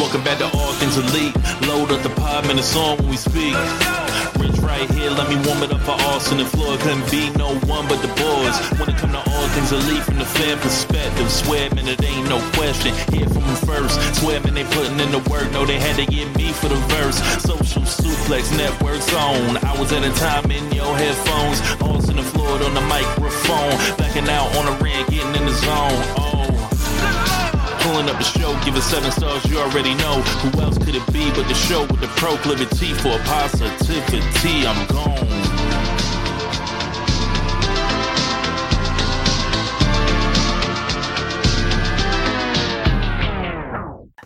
Welcome back to All Things Elite. Load up the pod, and the song when we speak. Rich right here, let me warm it up for Austin and Floyd. Couldn't be no one but the boys. When it come to All Things Elite from the fan perspective, swear, man, it ain't no question. Hear from them first. Swear, man, they putting in the work. No, they had to get me for the verse. Social Suplex Network's on. Hours at a time in your headphones. Austin and Floyd on the microphone. Backing out on the ring, getting in the zone. Oh. Pulling up the show, give it seven stars, you already know. Who else could it be but the show with the proclivity for positivity? I'm gone.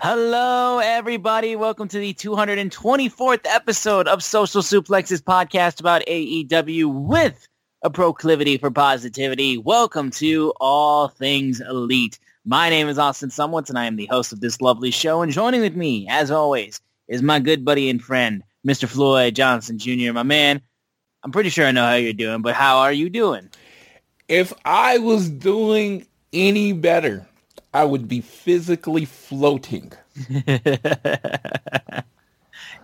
Hello, everybody. Welcome to the 224th episode of Social Suplexes podcast about AEW with a proclivity for positivity. Welcome to All Things Elite. My name is Austin Szumowicz, and I am the host of this lovely show. And joining with me, as always, is my good buddy and friend, Mr. Floyd Johnson Jr. My man, I'm pretty sure I know how you're doing, but how are you doing? If I was doing any better, I would be physically floating.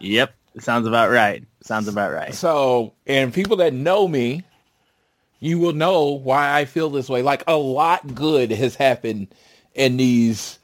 Yep, sounds about right. Sounds about right. So, and people that know me, you will know why I feel this way. Like a lot good has happened in these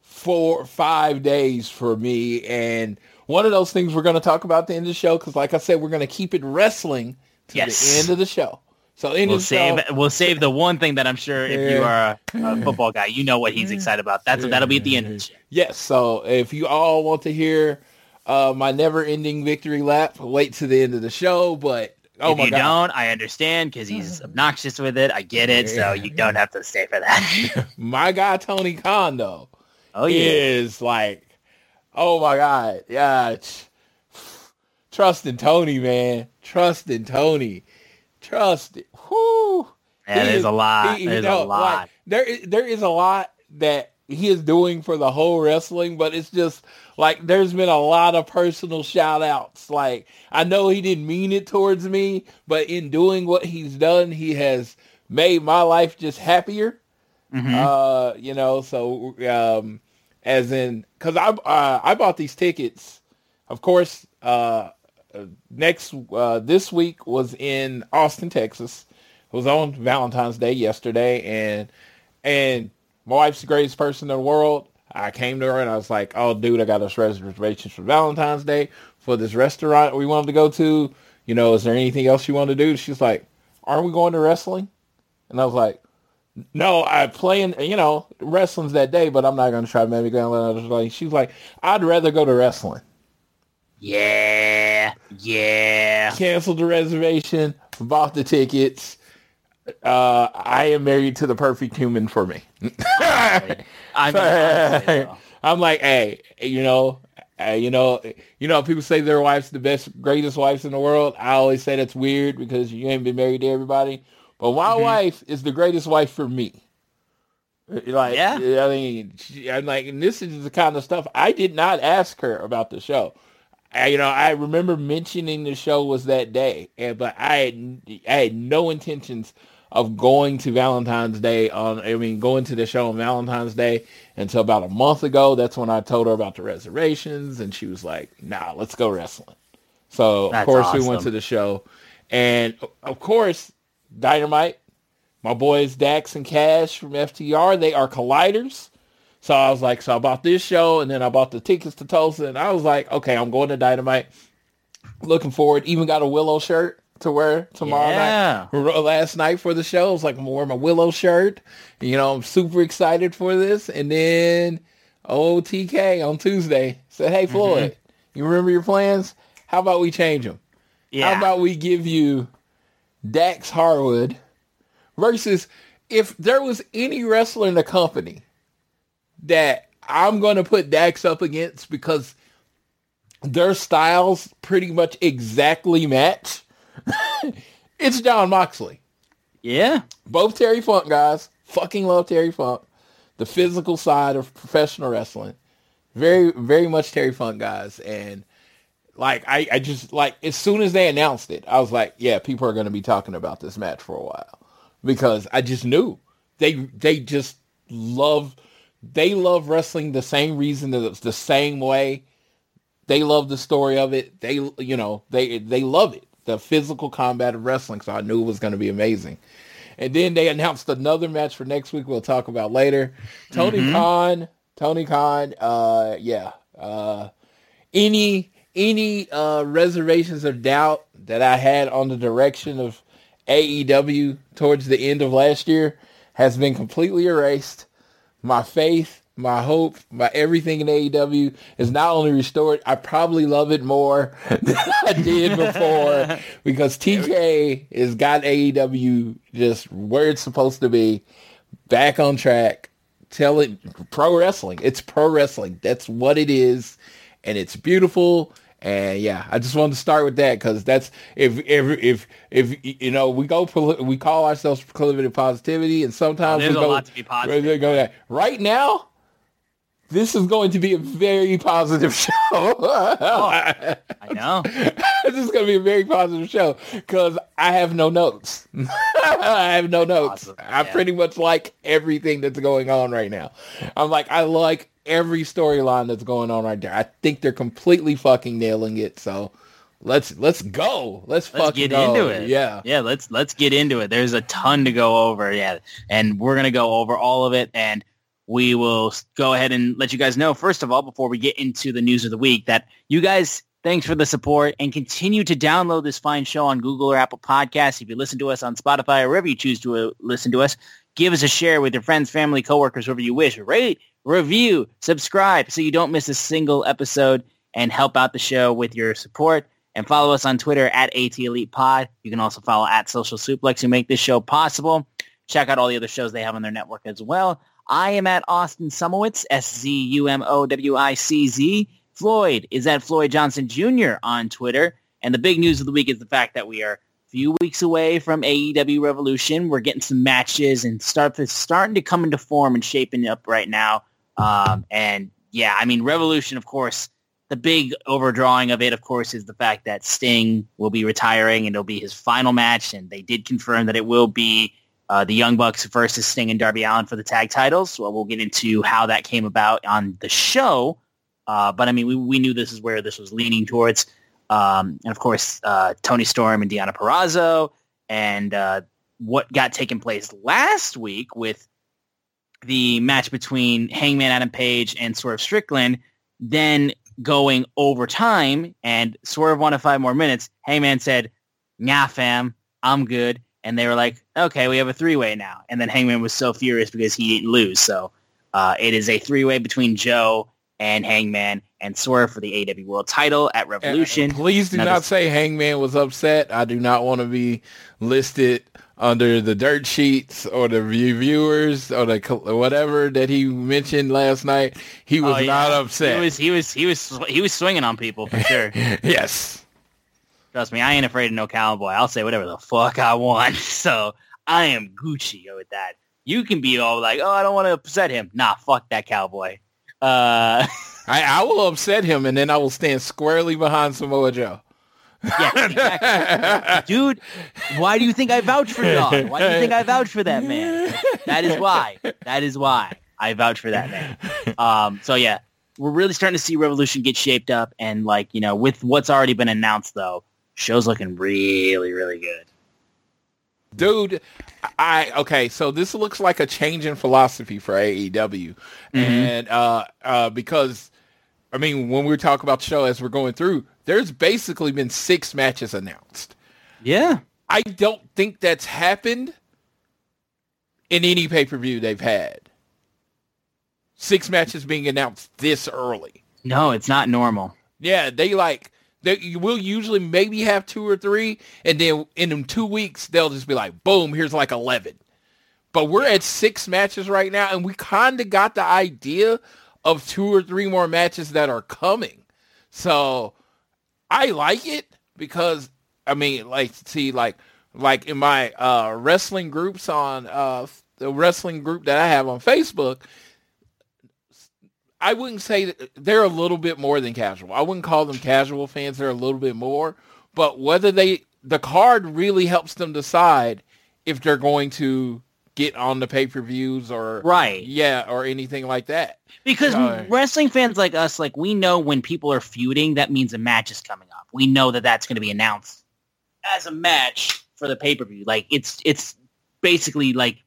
four, five days for me. And one of those things we're going to talk about at the end of the show, because like I said, we're going to keep it wrestling to Yes. the end of the show. So We'll save show, we'll save the one thing that I'm sure if you are a, a football guy, you know what he's excited about. That's that'll be at the end of the show. Yes. So if you all want to hear uh, my never-ending victory lap, wait to the end of the show. But oh if my you god, don't, I understand because he's mm. obnoxious with it. I get it, so you don't have to stay for that. my guy Tony Khan though oh yeah, is like, oh my god, yeah. Trust in Tony, man. Trust in Tony. Trust it. Whoo. yeah. There's is- a lot. he- you There's know, a lot. like, there, is, there is a lot that he is doing for the whole wrestling, but it's just like there's been a lot of personal shout outs. Like I know he didn't mean it towards me, but in doing what he's done, he has made my life just happier. Mhm. Uh, you know, so um, as in, cause I uh, I bought these tickets. Of course, uh, uh, next uh, this week was in Austin, Texas. It was on Valentine's Day yesterday, and and my wife's the greatest person in the world. I came to her and I was like, "Oh, dude, I got us reservations for Valentine's Day for this restaurant we wanted to go to. You know, is there anything else you want to do?" She's like, "Aren't we going to wrestling?" And I was like, "No, I playing. You know, wrestling's that day, but I'm not going to try to make it go." Like, she's like, "I'd rather go to wrestling." Yeah, yeah. canceled the reservation, bought the tickets. Uh, I am married to the perfect human for me. I mean, honestly, I'm like, hey, you know, uh, you know, you know, people say their wife's the best, greatest wives in the world. I always say that's weird because you ain't been married to everybody. But my Mm-hmm. wife is the greatest wife for me. Like, Yeah. I mean, she, I'm like, and this is the kind of stuff I did not ask her about the show. I, you know, I remember mentioning the show was that day, and but I had I had no intentions of going to Valentine's Day on, I mean, going to the show on Valentine's Day until about a month ago. That's when I told her about the reservations and she was like, nah, let's go wrestling. So That's of course we went to the show and of course Dynamite, my boys Dax and Cash from FTR, they are colliders. So I was like, so I bought this show and then I bought the tickets to Tulsa and I was like, okay, I'm going to Dynamite. Looking forward. Even got a Willow shirt to wear tomorrow Yeah. night. Last night for the show, I was like, I'm wearing my Willow shirt. You know, I'm super excited for this. And then OTK on Tuesday said, hey, mm-hmm. Floyd, you remember your plans? How about we change them? Yeah. How about we give you Dax Harwood versus if there was any wrestler in the company that I'm going to put Dax up against because their styles pretty much exactly match, it's Jon Moxley. yeah. Both Terry Funk guys. Fucking love Terry Funk. The physical side of professional wrestling. Very, very much Terry Funk guys. And like, I, I just like, as soon as they announced it, I was like, yeah, people are going to be talking about this match for a while because I just knew they, they just love, they love wrestling the same reason that it's the same way. They love the story of it. They, you know, they, they love it. The physical combat of wrestling. So I knew it was going to be amazing. And then they announced another match for next week. We'll talk about later. Tony Khan, Tony Khan, uh, yeah. Uh, any any uh, reservations of doubt that I had on the direction of AEW towards the end of last year has been completely erased. My faith, my hope, my everything in AEW is not only restored, I probably love it more than I did before because TK has got AEW just where it's supposed to be, back on track. Tell it pro wrestling. It's pro wrestling. That's what it is, and it's beautiful. And yeah, I just wanted to start with that because that's if if if if you know we go we call ourselves proclivity positivity, and sometimes There's we a go, lot to be positive. go. Right now, this is going to be a very positive show. I know. this is going to be a very positive show because I have no notes. I have no notes. Awesome. I pretty much like everything that's going on right now. I'm like, I like every storyline that's going on right there. I think they're completely fucking nailing it. So let's let's go. Let's, Let's fucking get go. into it. Yeah. Yeah, let's let's get into it. There's a ton to go over. Yeah. And we're going to go over all of it and we will go ahead and let you guys know first of all before we get into the news of the week that you guys thanks for the support and continue to download this fine show on Google or Apple Podcasts. If you listen to us on Spotify or wherever you choose to uh, listen to us, give us a share with your friends, family, coworkers, whoever you wish. Rate, review, subscribe so you don't miss a single episode and help out the show with your support. And follow us on Twitter at AT Elite Pod. You can also follow at Social Suplex who make this show possible. Check out all the other shows they have on their network as well. I am at Austin Szumowicz, S-Z-U-M-O-W-I-C-Z. Floyd is at Floyd Johnson Jr. on Twitter. And the big news of the week is the fact that we are a few weeks away from AEW Revolution. We're getting some matches and start starting to come into form and shaping up right now. Um, and yeah, I mean, Revolution, of course, the big overdrawing of it, of course, is the fact that Sting will be retiring and it'll be his final match. And they did confirm that it will be uh, the Young Bucks versus Sting and Darby Allin for the tag titles. So we'll get into how that came about on the show. Uh, but I mean, we, we knew this is where this was leaning towards. Um, and of course, uh, Toni Storm and Deonna Purrazzo and uh, what got taken place last week with the match between Hangman Adam Page and Swerve Strickland, then going overtime and Swerve wanted five more minutes. Hangman said, nah, fam, I'm good. And they were like, okay, we have a three-way now. And then Hangman was so furious because he didn't lose. So uh, it is a three-way between Joe and Hangman and Swerve for the AW World title at Revolution. And please do not say Hangman was upset. I do not want to be listed under the dirt sheets or the reviewers or the whatever that he mentioned last night. He was Oh, yeah. not upset. He was he was he was he was swinging on people for sure. yes. Trust me, I ain't afraid of no cowboy. I'll say whatever the fuck I want. So I am Gucci with that. You can be all like, oh, I don't want to upset him. Nah, fuck that cowboy. Uh, I, I will upset him and then I will stand squarely behind Samoa Joe. Yeah, exactly. Dude, why do you think I vouch for Don? Why do you think I vouch for that man? That is why. That is why I vouch for that man. Um, so yeah, we're really starting to see Revolution get shaped up, and like you know, with what's already been announced, though, show's looking really, really good. Dude, I okay, so this looks like a change in philosophy for AEW, mm-hmm. and uh, uh, because I mean, when we talk about the show as we're going through, there's basically been six matches announced. Yeah, I don't think that's happened in any pay per view they've had. Six matches being announced this early. No, it's not normal. Yeah, they like they will usually maybe have two or three, and then in two weeks they'll just be like, boom, here's like eleven. But we're at six matches right now, and we kind of got the idea of two or three more matches that are coming. So I like it because I mean, like, see, like, like in my uh, wrestling groups on uh, the wrestling group that I have on Facebook, I wouldn't say that they're a little bit more than casual. I wouldn't call them casual fans. They're a little bit more, but whether they the card really helps them decide if they're going to get on the pay-per-views or right. yeah or anything like that. Because uh, wrestling fans like us like we know when people are feuding that means a match is coming up. We know that that's going to be announced as a match for the pay-per-view. Like it's it's basically like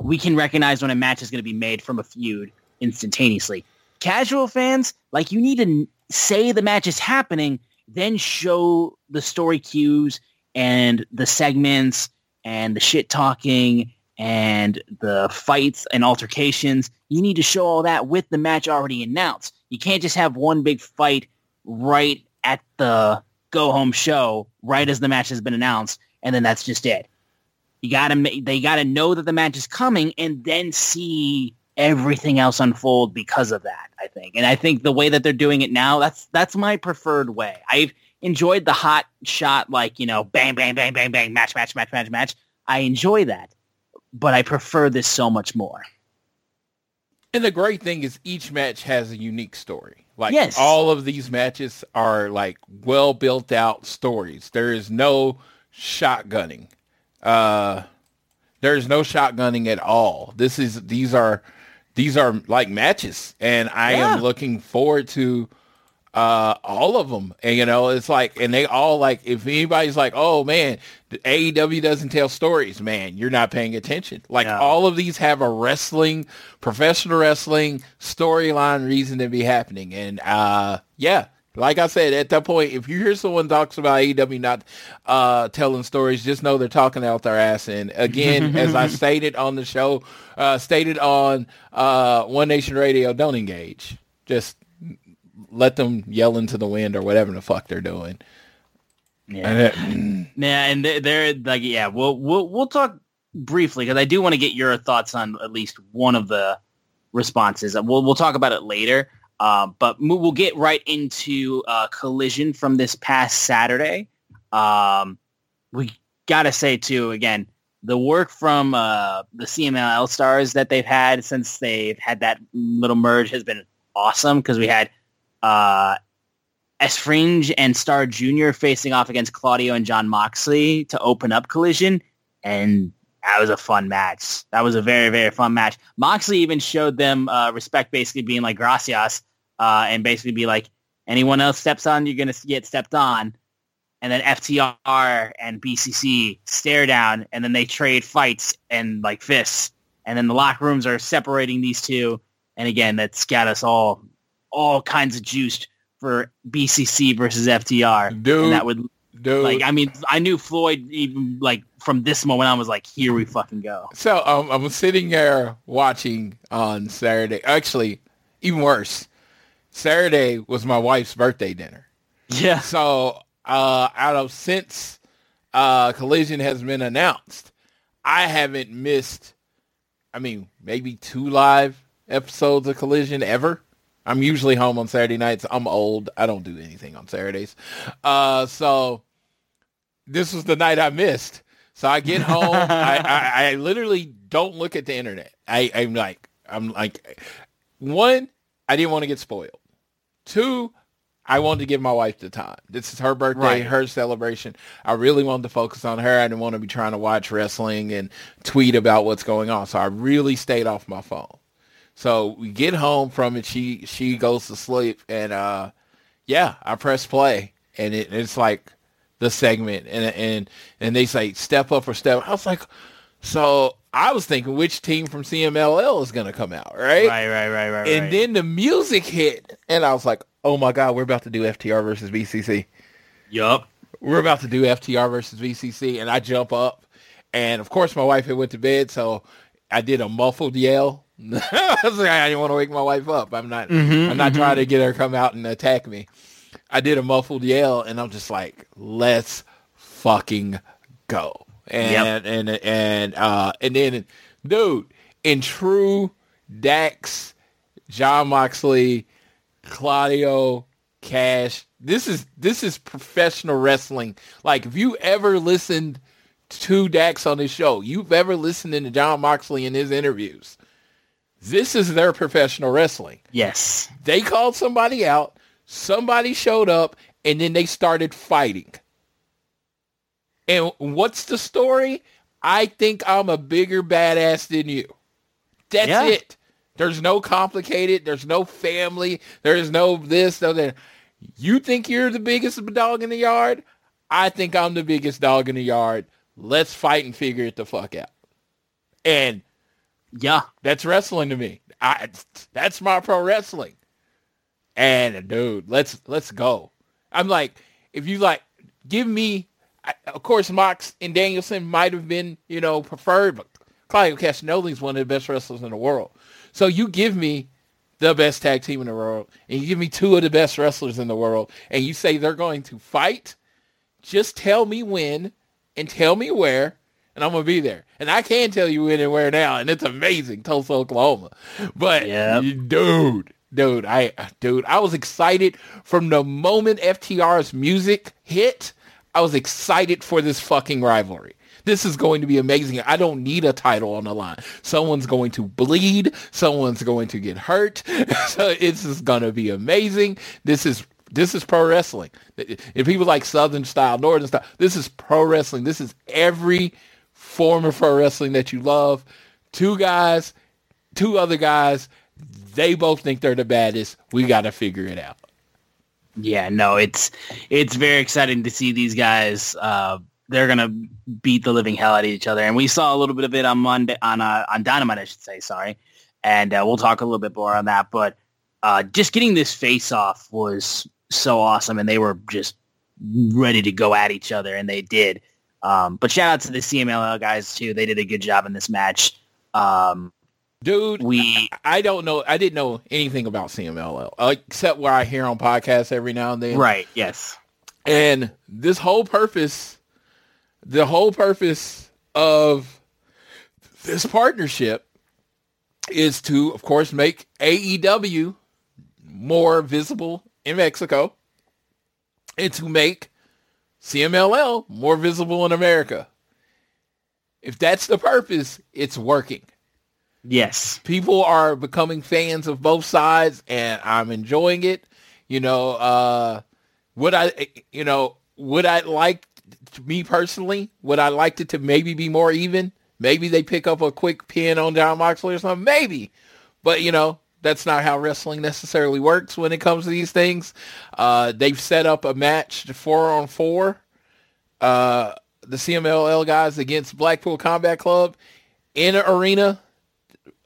we can recognize when a match is going to be made from a feud instantaneously. Casual fans, like you need to say the match is happening, then show the story cues and the segments and the shit talking and the fights and altercations. You need to show all that with the match already announced. You can't just have one big fight right at the go home show, right as the match has been announced, and then that's just it. You gotta they gotta know that the match is coming and then see everything else unfold because of that, I think. And I think the way that they're doing it now, that's that's my preferred way. I've enjoyed the hot shot like, you know, bang, bang, bang, bang, bang, match, match, match, match, match. I enjoy that. But I prefer this so much more. And the great thing is each match has a unique story. Like yes. all of these matches are like well built out stories. There is no shotgunning. Uh there's no shotgunning at all. This is these are these are like matches, and I yeah. am looking forward to uh, all of them. And you know, it's like, and they all like, if anybody's like, oh man, AEW doesn't tell stories, man, you're not paying attention. Like no. all of these have a wrestling, professional wrestling storyline reason to be happening. And uh, yeah, like I said, at that point, if you hear someone talks about AEW not uh, telling stories, just know they're talking out their ass. And again, as I stated on the show, uh, stated on uh, One Nation Radio, don't engage. Just let them yell into the wind or whatever the fuck they're doing. Yeah, yeah, and they're like, yeah, we'll we'll we'll talk briefly because I do want to get your thoughts on at least one of the responses. We'll we'll talk about it later. Uh, but we'll get right into uh, Collision from this past Saturday. Um, we got to say, too, again, the work from uh, the CMLL stars that they've had since they've had that little merge has been awesome because we had uh, Esfinge and Star Jr. facing off against Claudio and Jon Moxley to open up Collision. And that was a fun match. That was a very, very fun match. Moxley even showed them uh, respect, basically being like gracias, uh, and basically be like, anyone else steps on, you're going to get stepped on. And then FTR and BCC stare down, and then they trade fights and like fists. And then the locker rooms are separating these two. And again, that's got us all all kinds of juiced for BCC versus FTR. Dude, and that would dude. Like, I mean, I knew Floyd even like from this moment on was like, here we fucking go. So um, I'm sitting there watching on Saturday. Actually, even worse. Saturday was my wife's birthday dinner. Yeah. So uh, out of since uh, Collision has been announced, I haven't missed. I mean, maybe two live episodes of Collision ever. I'm usually home on Saturday nights. I'm old. I don't do anything on Saturdays. Uh, so this was the night I missed. So I get home. I, I, I, literally don't look at the internet. I, I'm like, I'm like, one, I didn't want to get spoiled. Two, I wanted to give my wife the time. This is her birthday, Right. her celebration. I really wanted to focus on her. I didn't want to be trying to watch wrestling and tweet about what's going on. So I really stayed off my phone. So we get home from it. She she goes to sleep, and uh, yeah, I press play, and it, it's like the segment, and and and they say step up or step. I was like, so I was thinking which team from CMLL is gonna come out, right? Right, right, right, right. And right. then the music hit, and I was like, oh my god, we're about to do FTR versus BCC yup. we're about to do FTR versus BCC, and I jump up, and of course my wife had went to bed, so I did a muffled yell. I was like, I didn't want to wake my wife up. I'm not. Mm-hmm, I'm not trying to mm-hmm. get her to come out and attack me. I did a muffled yell, and I'm just like, let's fucking go. And and and uh and then, dude, in true Dax, Jon Moxley, Claudio, Cash. This is this is professional wrestling. Like if you ever listened to Dax on this show, you've ever listened to Jon Moxley in his interviews. This is their professional wrestling. Yes. They called somebody out, somebody showed up, and then they started fighting. And what's the story? I think I'm a bigger badass than you. That's Yeah. it. There's no complicated. There's no family. There's no this, no that. You think you're the biggest dog in the yard? I think I'm the biggest dog in the yard. Let's fight and figure it the fuck out. And Yeah. that's wrestling to me. I that's my pro wrestling. And dude, let's let's go. I'm like, if you like, give me. Of course, Mox and Danielson might have been, you know, preferred, but Claudio Castagnoli is one of the best wrestlers in the world. So you give me the best tag team in the world, and you give me two of the best wrestlers in the world, and you say they're going to fight. Just tell me when and tell me where, and I'm gonna be there. And I can tell you when and where now, and it's amazing, Tulsa, Oklahoma. But Yep. dude, dude, I dude, I was excited from the moment FTR's music hit. I was excited for this fucking rivalry. This is going to be amazing. I don't need a title on the line. Someone's going to bleed. Someone's going to get hurt. so just going to be amazing. This is this is pro wrestling. If people like Southern style, Northern style, this is pro wrestling. This is every form of pro wrestling that you love. Two guys, two other guys, they both think they're the baddest. We got to figure it out. Yeah, no, it's it's very exciting to see these guys. Uh, they're gonna beat the living hell out of each other, and we saw a little bit of it on Monday on uh, on Dynamite, I should say. Sorry, and uh, we'll talk a little bit more on that. But uh, just getting this face off was so awesome, and they were just ready to go at each other, and they did. Um, but shout out to the CMLL guys too; they did a good job in this match. Um, Dude, we I don't know. I didn't know anything about CMLL except where I hear on podcasts every now and then. right, yes, And this whole purpose, the whole purpose of this partnership is to, of course, make AEW more visible in Mexico and to make CMLL more visible in America. If that's the purpose, it's working yes, people are becoming fans of both sides and I'm enjoying it. You know, uh, would I, you know, would I like, me personally, would I like it to maybe be more even? Maybe they pick up a quick pin on Jon Moxley or something. Maybe. But, you know, that's not how wrestling necessarily works when it comes to these things. Uh, they've set up a match, four on four, uh, the CMLL guys against Blackpool Combat Club in an arena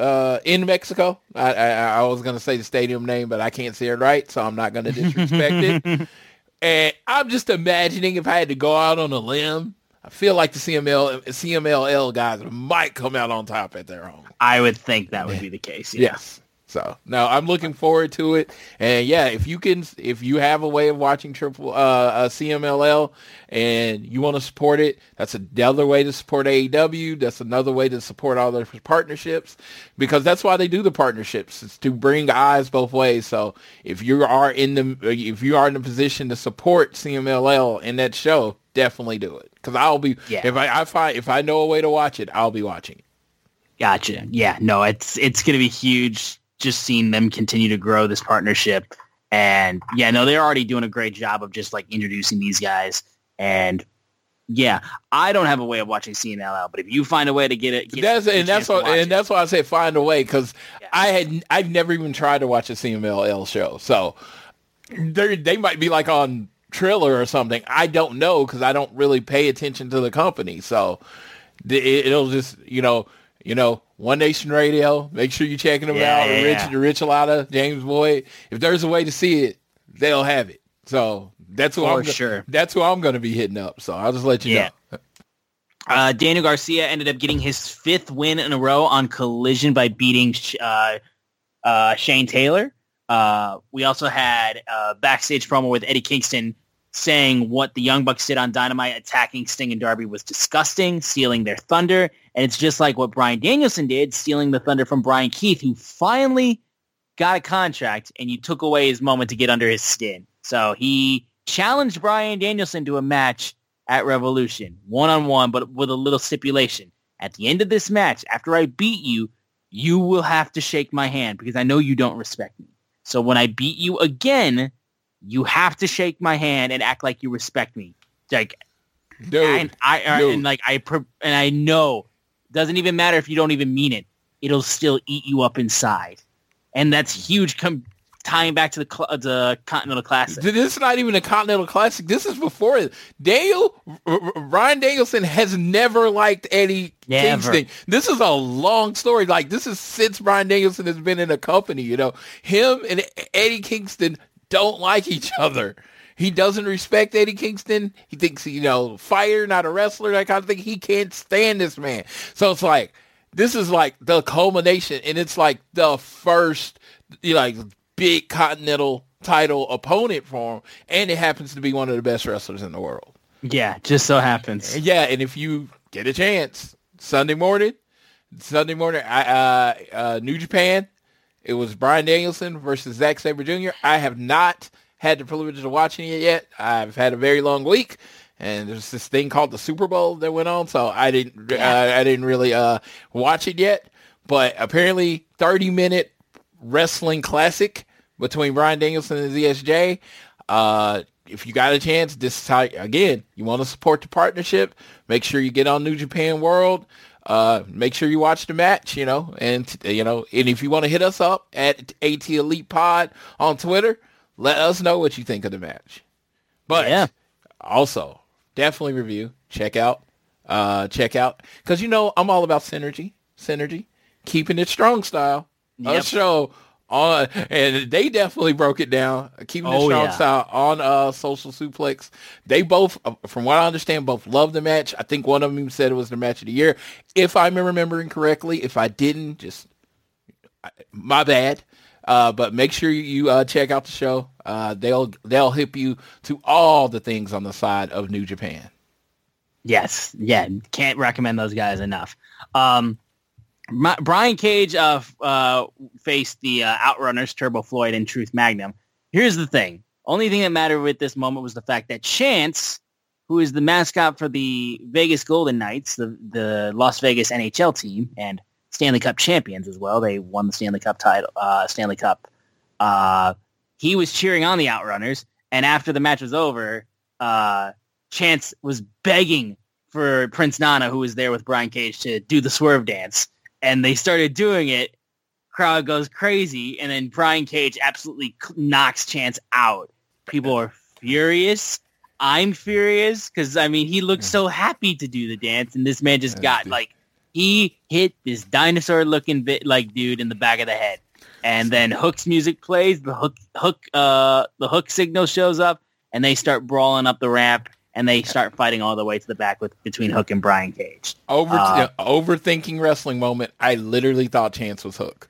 uh, in Mexico. I, I, I was going to say the stadium name, but I can't say it right, so I'm not going to disrespect it. And I'm just imagining if I had to go out on a limb, I feel like the CML, CMLL guys might come out on top at their home. I would think that would be the case. Yeah. Yes. So no, I'm looking forward to it. And yeah, if you can, if you have a way of watching triple uh, uh CMLL and you want to support it, that's another way to support AEW. That's another way to support all their partnerships because that's why they do the partnerships. It's to bring eyes both ways. So if you are in the if you are in the position to support CMLL in that show, definitely do it because I'll be Yeah. if I, I find if I know a way to watch it, I'll be watching it. Gotcha. Yeah, no, it's it's going to be huge just seeing them continue to grow this partnership And yeah, no, they're already doing a great job of just like introducing these guys. And yeah, I don't have a way of watching CMLL, but if you find a way to get it, get that's and that's what and it. that's why I say find a way because Yeah. I had I've never even tried to watch a CMLL show, so they they might be like on Triller or something. I don't know because I don't really pay attention to the company, so it, it'll just you know you know One Nation Radio. Make sure you're checking them Yeah, out. yeah, Rich yeah. the Rich Latta, James Boyd. If there's a way to see it, they'll have it. So that's who For I'm sure. That's who I'm going to be hitting up. So I'll just let you Yeah. know. Uh, Daniel Garcia ended up getting his fifth win in a row on Collision by beating uh, uh, Shane Taylor. Uh, we also had a backstage promo with Eddie Kingston saying what the Young Bucks did on Dynamite, attacking Sting and Darby was disgusting, stealing their thunder, and it's just like what Bryan Danielson did, stealing the thunder from Bryan Keith, who finally got a contract, and you took away his moment to get under his skin. So he challenged Bryan Danielson to a match at Revolution, one-on-one, but with a little stipulation. At the end of this match, after I beat you, you will have to shake my hand because I know you don't respect me. So when I beat you again, you have to shake my hand and act like you respect me. Like, Dude, and I dude. and like I and I know doesn't even matter if you don't even mean it. It'll still eat you up inside, and that's huge. Com- tying back to the cl- the Continental Classic. This is not even a Continental Classic. This is before it. Daniel, Ryan Danielson has never liked Eddie Never. Kingston. This is a long story. Like this is since Bryan Danielson has been in a company. You know, him and Eddie Kingston don't like each other. He doesn't respect Eddie Kingston. He thinks, you know, fighter, not a wrestler, that kind of thing. He can't stand this man. So it's like, this is like the culmination, and it's like the first, you know, like big continental title opponent for him, and it happens to be one of the best wrestlers in the world. Yeah, just so happens. Yeah, and if you get a chance, Sunday morning, Sunday morning, I, uh, uh, New Japan, it was Bryan Danielson versus Zack Sabre Jr. I have not had the privilege of watching it yet. I've had a very long week, and there's this thing called the Super Bowl that went on, so I didn't, uh, I didn't really uh, watch it yet. But apparently, 30 minute wrestling classic between Bryan Danielson and ZSJ. Uh, if you got a chance, this is how, again, you want to support the partnership, make sure you get on New Japan World. Uh, make sure you watch the match, you know, and, you know, and if you want to hit us up at AT Elite Pod on Twitter, let us know what you think of the match. But Yeah. also, definitely review, check out, uh, check out, because, you know, I'm all about synergy, synergy, keeping it strong style. A Yep. show on, and they definitely broke it down, keeping it Oh, strong yeah. style on uh, Social Suplex. They both, uh, from what I understand, both loved the match. I think one of them said it was the match of the year. If I'm remembering correctly, if I didn't, just my bad. Uh, but make sure you uh, check out the show. Uh, they'll they'll hip you to all the things on the side of New Japan. Yes, yeah, can't recommend those guys enough. Um, my, Brian Cage uh, uh, faced the uh, Outrunners, Turbo Floyd, and Truth Magnum. Here's the thing: only thing that mattered with this moment was the fact that Chance, who is the mascot for the Vegas Golden Knights, the the Las Vegas NHL team, and Stanley Cup champions as well. They won the Stanley Cup title, uh, Stanley Cup. Uh, he was cheering on the Outrunners, and after the match was over, uh, Chance was begging for Prince Nana, who was there with Brian Cage, to do the swerve dance, and they started doing it. Crowd goes crazy, and then Brian Cage absolutely knocks Chance out. People are furious. I'm furious because I mean he looked so happy to do the dance, and this man just got like he hit this dinosaur looking bit like dude in the back of the head. And then Hook's music plays, the hook hook uh the hook signal shows up and they start brawling up the ramp and they start fighting all the way to the back with between Hook and Brian Cage. Over Uh, overthinking wrestling moment. I literally thought Chance was Hook.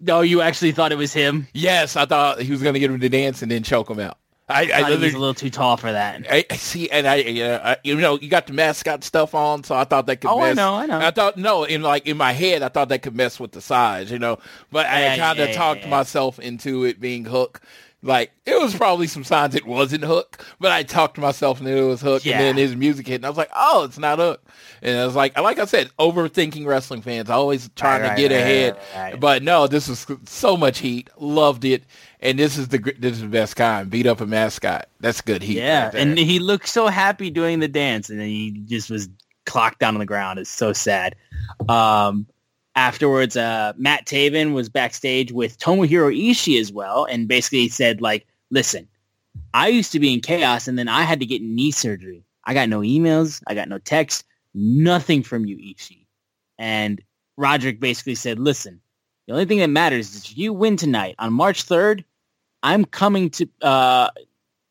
No, you actually thought it was him? Yes, I thought he was going to get him to dance and then choke him out. I, I, I thought he was a little too tall for that. I, I see, and I, uh, I, you know, you got the mascot stuff on, so I thought that could. Oh, I know, I know. I thought no, in like in my head, I thought that could mess with the size, you know. But Yeah, I kind of yeah, talked yeah. myself into it being Hook. Like it was probably some signs it wasn't Hook, but I talked to myself and it was Hook, Yeah. and then his music hit, and I was like, oh, it's not Hook, and I was like, like I said, overthinking wrestling fans, always trying Right, to get right, ahead, right, but no, this was so much heat, loved it, and this is the this is the best kind, beat up a mascot, that's good heat, Yeah, and he looked so happy doing the dance, and then he just was clocked down on the ground. It's so sad. Um, afterwards, uh, Matt Taven was backstage with Tomohiro Ishii as well, and basically said like, "Listen, I used to be in chaos, and then I had to get knee surgery. I got no emails, I got no text, nothing from you, Ishii." And Roderick basically said, "Listen, the only thing that matters is if you win tonight on March third, I'm coming to." Uh,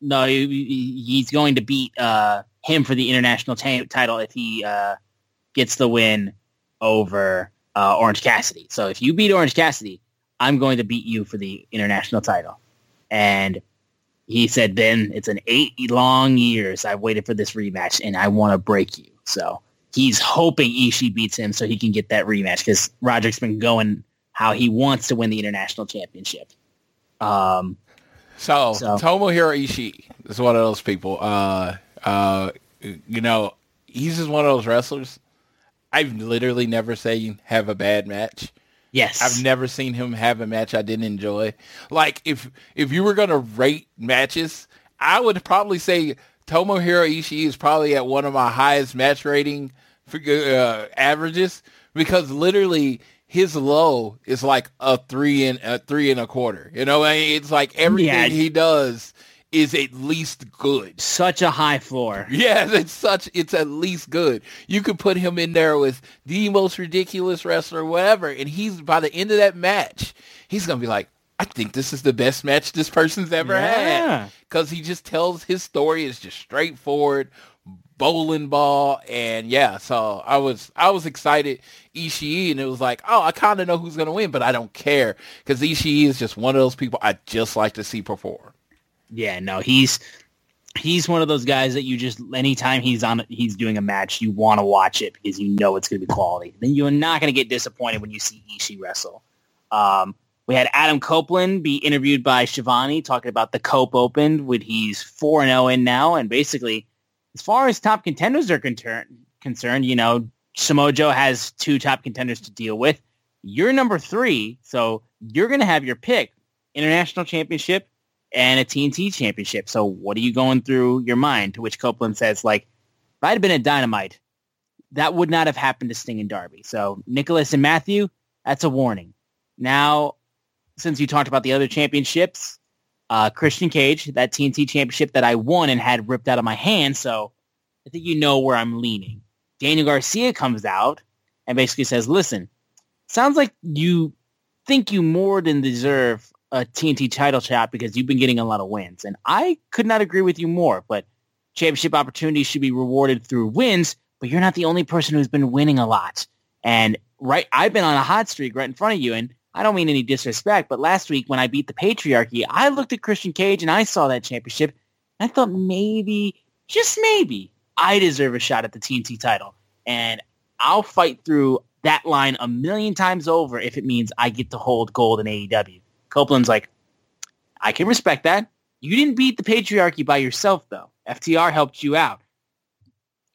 no, he, he- he's going to beat uh, him for the international ta- title if he uh, gets the win over uh, Orange Cassidy. So if you beat Orange Cassidy, I'm going to beat you for the international title. And he said, Ben, it's an eight long years I've waited for this rematch, and I want to break you. So he's hoping Ishii beats him so he can get that rematch because Roderick's been going how he wants to win the international championship. Um, So, So- Tomohiro Ishii is one of those people. Uh, uh, you know, he's just one of those wrestlers. I've literally never seen have a bad match. yes. I've never seen him have a match I didn't enjoy. Like if if you were gonna rate matches, I would probably say Tomohiro Ishii is probably at one of my highest match rating uh, averages because literally his low is like a three and a three and a quarter. You know, it's like everything Yeah. he does is at least good. Such a high floor. Yeah, it's such it's at least good. You could put him in there with the most ridiculous wrestler, whatever, and he's by the end of that match, he's gonna be like, I think this is the best match this person's ever Yeah. had. Cause he just tells his story is just straightforward, bowling ball, and yeah, so I was I was excited Ishii and it was like, oh, I kinda know who's gonna win, but I don't care. Cause Ishii is just one of those people I just like to see perform. Yeah, no, he's he's one of those guys that you just anytime he's on he's doing a match, you want to watch it because you know it's going to be quality. Then you're not going to get disappointed when you see Ishii wrestle. Um, we had Adam Copeland be interviewed by Shivani talking about the Cope Open, with he's four and zero in now, and basically, as far as top contenders are concerned, concerned, you know, Samoa Joe has two top contenders to deal with. You're number three, so you're going to have your pick: international championship and a TNT championship. So what are you going through your mind? To which Copeland says, like, if I'd have been a dynamite, that would not have happened to Sting and Darby. So Nicholas and Matthew, that's a warning. Now, since you talked about the other championships, uh, Christian Cage, that TNT championship that I won and had ripped out of my hand. So I think you know where I'm leaning. Daniel Garcia comes out and basically says, listen, sounds like you think you more than deserve a TNT title shot because you've been getting a lot of wins. And I could not agree with you more, but championship opportunities should be rewarded through wins, but you're not the only person who's been winning a lot. And right, I've been on a hot streak right in front of you, and I don't mean any disrespect, but last week when I beat the patriarchy, I looked at Christian Cage and I saw that championship. And I thought maybe, just maybe, I deserve a shot at the TNT title. And I'll fight through that line a million times over if it means I get to hold gold in AEW. Copeland's like, I can respect that. You didn't beat the patriarchy by yourself, though. FTR helped you out.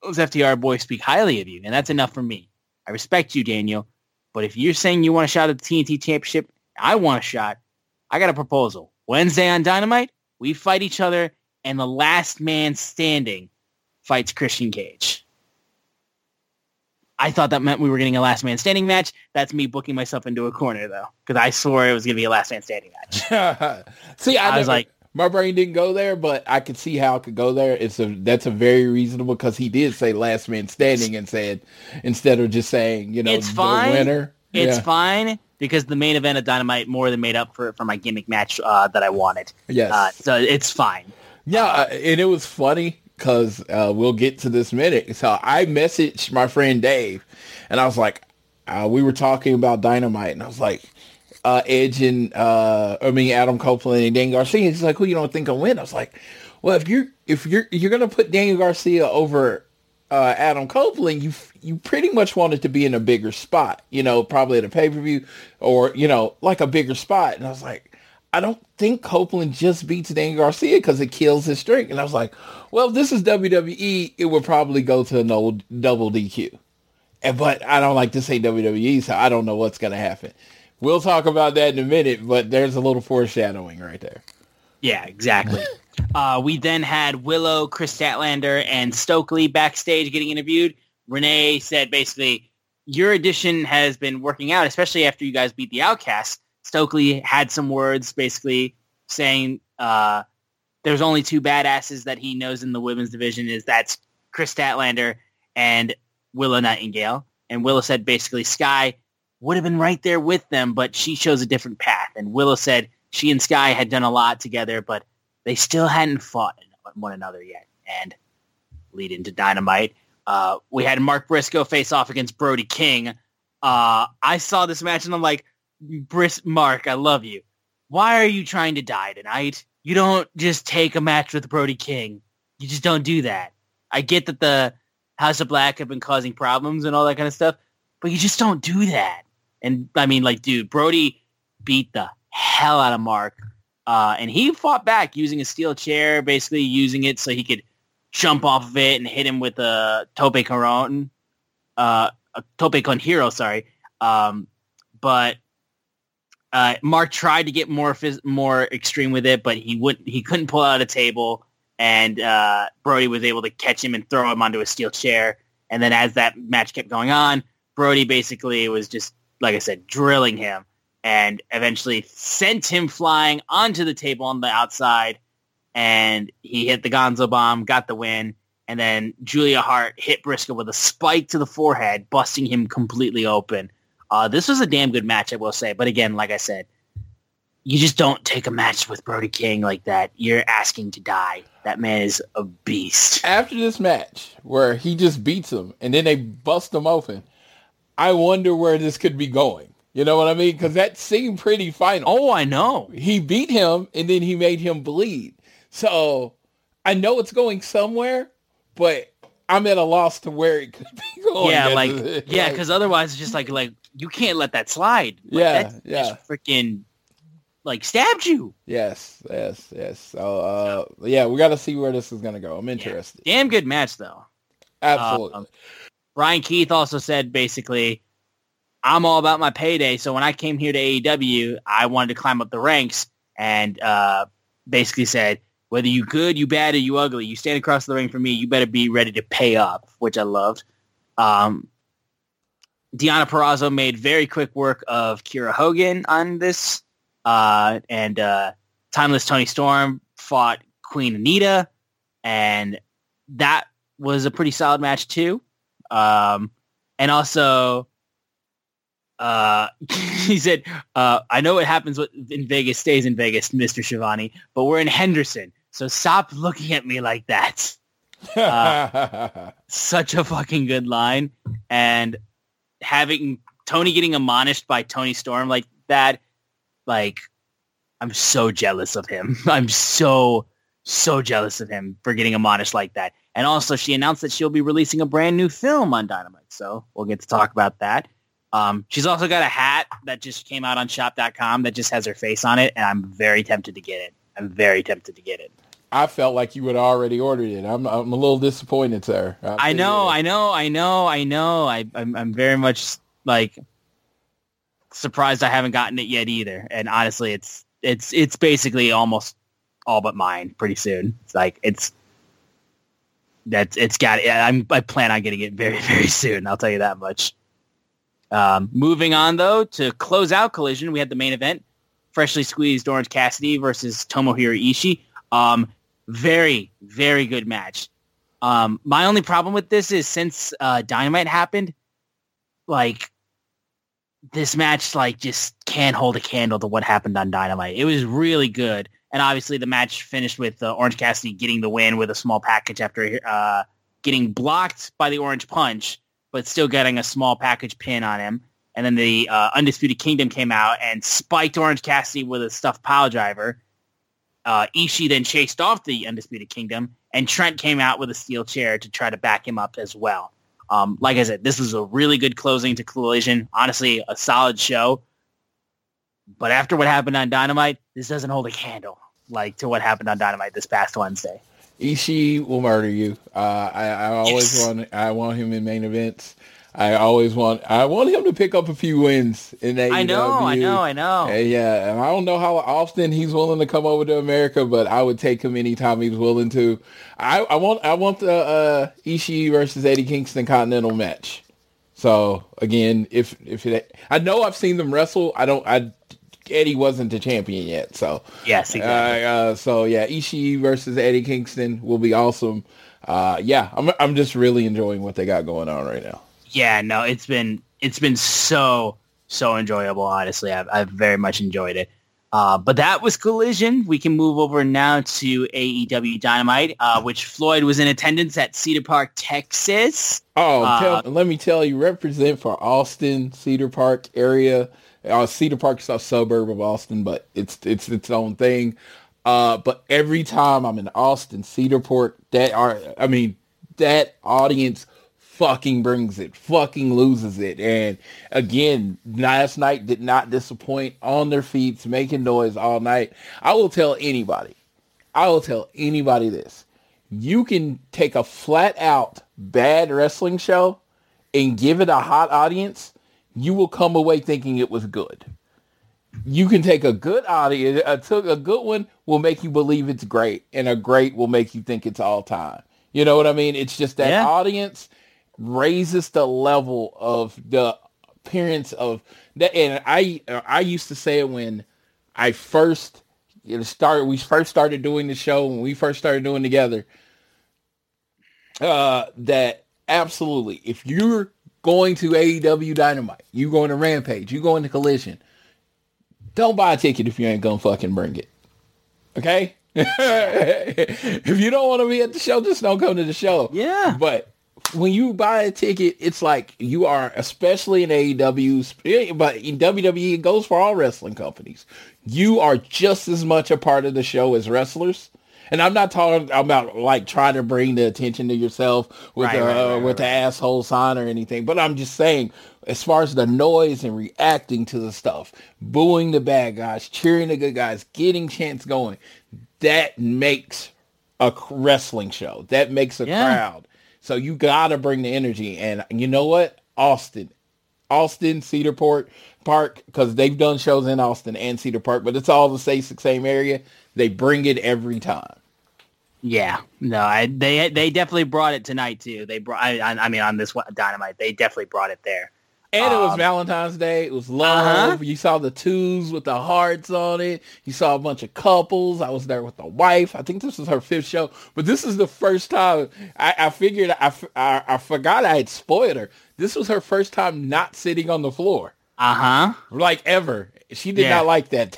Those FTR boys speak highly of you, and that's enough for me. I respect you, Daniel. But if you're saying you want a shot at the TNT Championship, I want a shot. I got a proposal. Wednesday on Dynamite, we fight each other, and the last man standing fights Christian Cage. I thought that meant we were getting a last man standing match. That's me booking myself into a corner, though, because I swore it was going to be a last man standing match. see, I, I was like- my brain didn't go there, but I could see how it could go there. It's a that's a very reasonable because he did say last man standing and said instead of just saying you know It's the fine. winner. It's yeah. fine because the main event of Dynamite more than made up for for my gimmick match uh, that I wanted. Yes. Uh, so it's fine. Yeah, uh, and it was funny because uh, we'll get to this minute. So I messaged my friend Dave, and I was like, uh, we were talking about Dynamite, and I was like, uh, Edge and uh, I mean Adam Copeland and Daniel Garcia. He's like, who you don't think will win? I was like, well, if you're if you're you're gonna put Daniel Garcia over uh, Adam Copeland, you you pretty much want it to be in a bigger spot, you know, probably at a pay per view or you know like a bigger spot. And I was like, I don't think Copeland just beats Dan Garcia because it kills his streak. And I was like, well, if this is WWE, it would probably go to an old double DQ. And, but I don't like to say WWE, so I don't know what's going to happen. We'll talk about that in a minute, but there's a little foreshadowing right there. Yeah, exactly. uh, we then had Willow, Kris Statlander, and Stokely backstage getting interviewed. Renee said basically, your addition has been working out, especially after you guys beat the Outcast. Stokely had some words basically saying uh, there's only two badasses that he knows in the women's division is that's Kris Statlander and Willow Nightingale. And Willow said basically Sky would have been right there with them, but she chose a different path. And Willow said she and Sky had done a lot together, but they still hadn't fought one another yet. And lead into Dynamite. Uh, we had Mark Briscoe face off against Brody King. Uh, I saw this match and I'm like, Bris Mark, I love you. Why are you trying to die tonight? You don't just take a match with Brody King. You just don't do that. I get that the House of Black have been causing problems and all that kind of stuff, but you just don't do that. And I mean, like, dude, Brody beat the hell out of Mark. Uh, and he fought back using a steel chair, basically using it so he could jump off of it and hit him with a tope con uh, a tope con hilo, sorry. Um, but uh, Mark tried to get more phys- more extreme with it, but he wouldn't. he couldn't pull out a table, and uh, Brody was able to catch him and throw him onto a steel chair. And then as that match kept going on, Brody basically was just like I said, drilling him, and eventually sent him flying onto the table on the outside, and he hit the Gonzo bomb, got the win. And then Julia Hart hit Briscoe with a spike to the forehead, busting him completely open. Uh, this was a damn good match, I will say. But again, like I said, you just don't take a match with Brody King like that. You're asking to die. That man is a beast. After this match, where he just beats him and then they bust him open, I wonder where this could be going. You know what I mean? Because that seemed pretty final. Oh, I know. He beat him and then he made him bleed. So I know it's going somewhere, but I'm at a loss to where it could be going. Yeah, like yeah, because otherwise it's just like like you can't let that slide. Like, Yeah, that yeah. just freaking like stabbed you. Yes, yes, yes. So uh, yeah, we got to see where this is gonna go. I'm interested. Damn good match though. Absolutely. Um, Bryan Keith also said basically, I'm all about my payday. So when I came here to AEW, I wanted to climb up the ranks and uh, basically said, whether you good, you bad, or you ugly, you stand across the ring for me, you better be ready to pay up, which I loved. Um, Deonna Purrazzo made very quick work of Kiera Hogan on this. Uh, and uh, Timeless Toni Storm fought Queen Aminata. And that was a pretty solid match too. Um, and also, uh, he said, uh, I know what happens in Vegas stays in Vegas, Mr. Schiavone, but we're in Henderson. So stop looking at me like that. uh, Such a fucking good line. And having Tony getting admonished by Toni Storm like that, like, I'm so jealous of him. I'm so, so jealous of him for getting admonished like that. And also, she announced that she'll be releasing a brand new film on Dynamite. So we'll get to talk about that. Um, she's also got a hat that just came out on shop.com that just has her face on it. And I'm very tempted to get it. I'm very tempted to get it. I felt like you had already ordered it. I'm I'm a little disappointed, sir. I'll I know, I know, I know, I know. I, I'm, I'm very much like surprised I haven't gotten it yet either. And honestly, it's, it's, it's basically almost all but mine pretty soon. It's like, it's, that's, it's got, yeah, I'm, I plan on getting it very, very soon. I'll tell you that much. Um, moving on though to close out collision, we had the main event, freshly squeezed Orange Cassidy versus Tomohiro Ishii. Um, very, very good match. Um, my only problem with this is since uh, Dynamite happened, like this match like just can't hold a candle to what happened on Dynamite. It was really good, and obviously the match finished with uh, Orange Cassidy getting the win with a small package after uh, getting blocked by the Orange Punch, but still getting a small package pin on him. And then the uh, Undisputed Kingdom came out and spiked Orange Cassidy with a stuffed pile driver. Uh, Ishii then chased off the Undisputed Kingdom, and Trent came out with a steel chair to try to back him up as well. Um, like I said, this was a really good closing to Collision. Honestly, a solid show. But after what happened on Dynamite, this doesn't hold a candle like to what happened on Dynamite this past Wednesday. Ishii will murder you. Uh, I, I always yes. want I want him in main events. I always want I want him to pick up a few wins in AEW. I know, I know, I know. Uh, yeah, and I don't know how often he's willing to come over to America, but I would take him anytime he's willing to. I, I want I want the uh, Ishii versus Eddie Kingston Continental match. So again, if if it, I know I've seen them wrestle, I don't I Eddie wasn't the champion yet. So yes, exactly. Uh, uh, so yeah, Ishii versus Eddie Kingston will be awesome. Uh, yeah, I'm I'm just really enjoying what they got going on right now yeah, no, it's been it's been so so enjoyable. Honestly, I've I've very much enjoyed it. Uh, but that was Collision. We can move over now to AEW Dynamite, uh, which Floyd was in attendance at Cedar Park, Texas. Oh, uh, tell, let me tell you, represent for Austin, Cedar Park area. Uh, Cedar Park is a suburb of Austin, but it's it's its own thing. Uh, but every time I'm in Austin, Cedar Park, that are I mean that audience fucking brings it, fucking loses it. And again, last night did not disappoint on their feet, making noise all night. I will tell anybody, I will tell anybody this. You can take a flat out bad wrestling show and give it a hot audience. You will come away thinking it was good. You can take a good audience, a, a good one will make you believe it's great, and a great will make you think it's all time. You know what I mean? It's just that yeah. audience raises the level of the appearance of that. And I I used to say it when I first you know, started. We first started doing the show when we first started doing together. Uh, that absolutely, if you're going to AEW Dynamite, you going to Rampage, you going to Collision, don't buy a ticket if you ain't gonna fucking bring it. Okay. if you don't want to be at the show, just don't come to the show. Yeah. But when you buy a ticket, it's like you are, especially in AEW, but in WWE, it goes for all wrestling companies. You are just as much a part of the show as wrestlers. And I'm not talking about like trying to bring the attention to yourself with right, the right, uh, right, with the asshole sign or anything, but I'm just saying, as far as the noise and reacting to the stuff, booing the bad guys, cheering the good guys, getting chants going, that makes a wrestling show. That makes a yeah. crowd. So you gotta bring the energy. And you know what? Austin, Austin, Cedar Port Park, because they've done shows in Austin and Cedar Park, but it's all the same same area. They bring it every time. Yeah, no, I, they they definitely brought it tonight too. They brought, I, I mean, on this dynamite, they definitely brought it there. And it was um, Valentine's Day. It was love. Uh-huh. You saw the twos with the hearts on it. You saw a bunch of couples. I was there with the wife. I think this was her fifth show, but this is the first time I, I figured I, I, I forgot I had spoiled her. This was her first time not sitting on the floor. Uh huh. Like ever. She did yeah. not like that.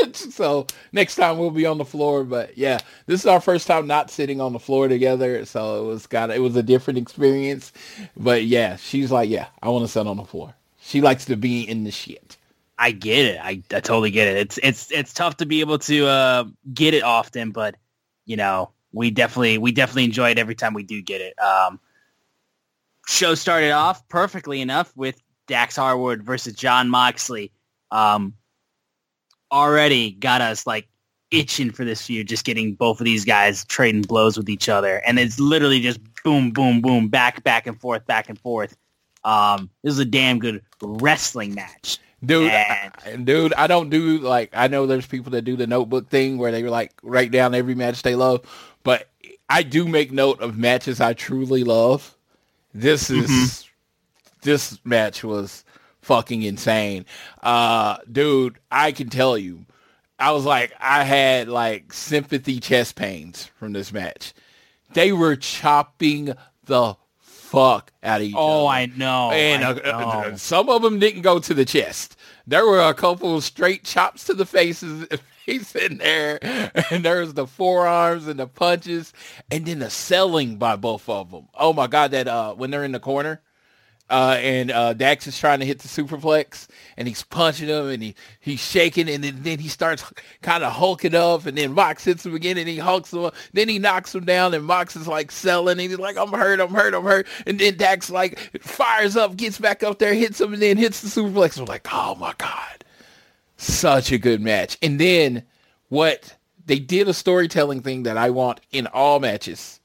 so next time we'll be on the floor. But yeah, this is our first time not sitting on the floor together. So it was got it was a different experience. But yeah, she's like, yeah, I want to sit on the floor. She likes to be in the shit. I get it. I, I totally get it. It's it's it's tough to be able to uh, get it often, but you know, we definitely we definitely enjoy it every time we do get it. Um, show started off perfectly enough with Dax Harwood versus Jon Moxley. Um, already got us like itching for this feud, just getting both of these guys trading blows with each other. And it's literally just boom, boom, boom, back, back and forth, back and forth. Um, this is a damn good wrestling match. Dude, and, I, dude, I don't do like I know there's people that do the notebook thing where they like write down every match they love, but I do make note of matches I truly love. This is mm-hmm. this match was fucking insane. Uh, dude, I can tell you, I was like, I had like sympathy chest pains from this match. They were chopping the fuck out of each oh, other. I know. And I uh, uh, know. some of them didn't go to the chest. There were a couple of straight chops to the faces. He's in there, and there's the forearms and the punches, and then the selling by both of them. Oh my god, that uh, when they're in the corner, uh, and uh, Dax is trying to hit the superplex, and he's punching him, and he, he's shaking, and then, then he starts kind of hulking up, and then Mox hits him again, and he hulks him up. Then he knocks him down, and Mox is like selling, and he's like, I'm hurt, I'm hurt, I'm hurt. And then Dax like fires up, gets back up there, hits him, and then hits the superplex. We're like, oh my God. such a good match. And then what they did a storytelling thing that I want in all matches.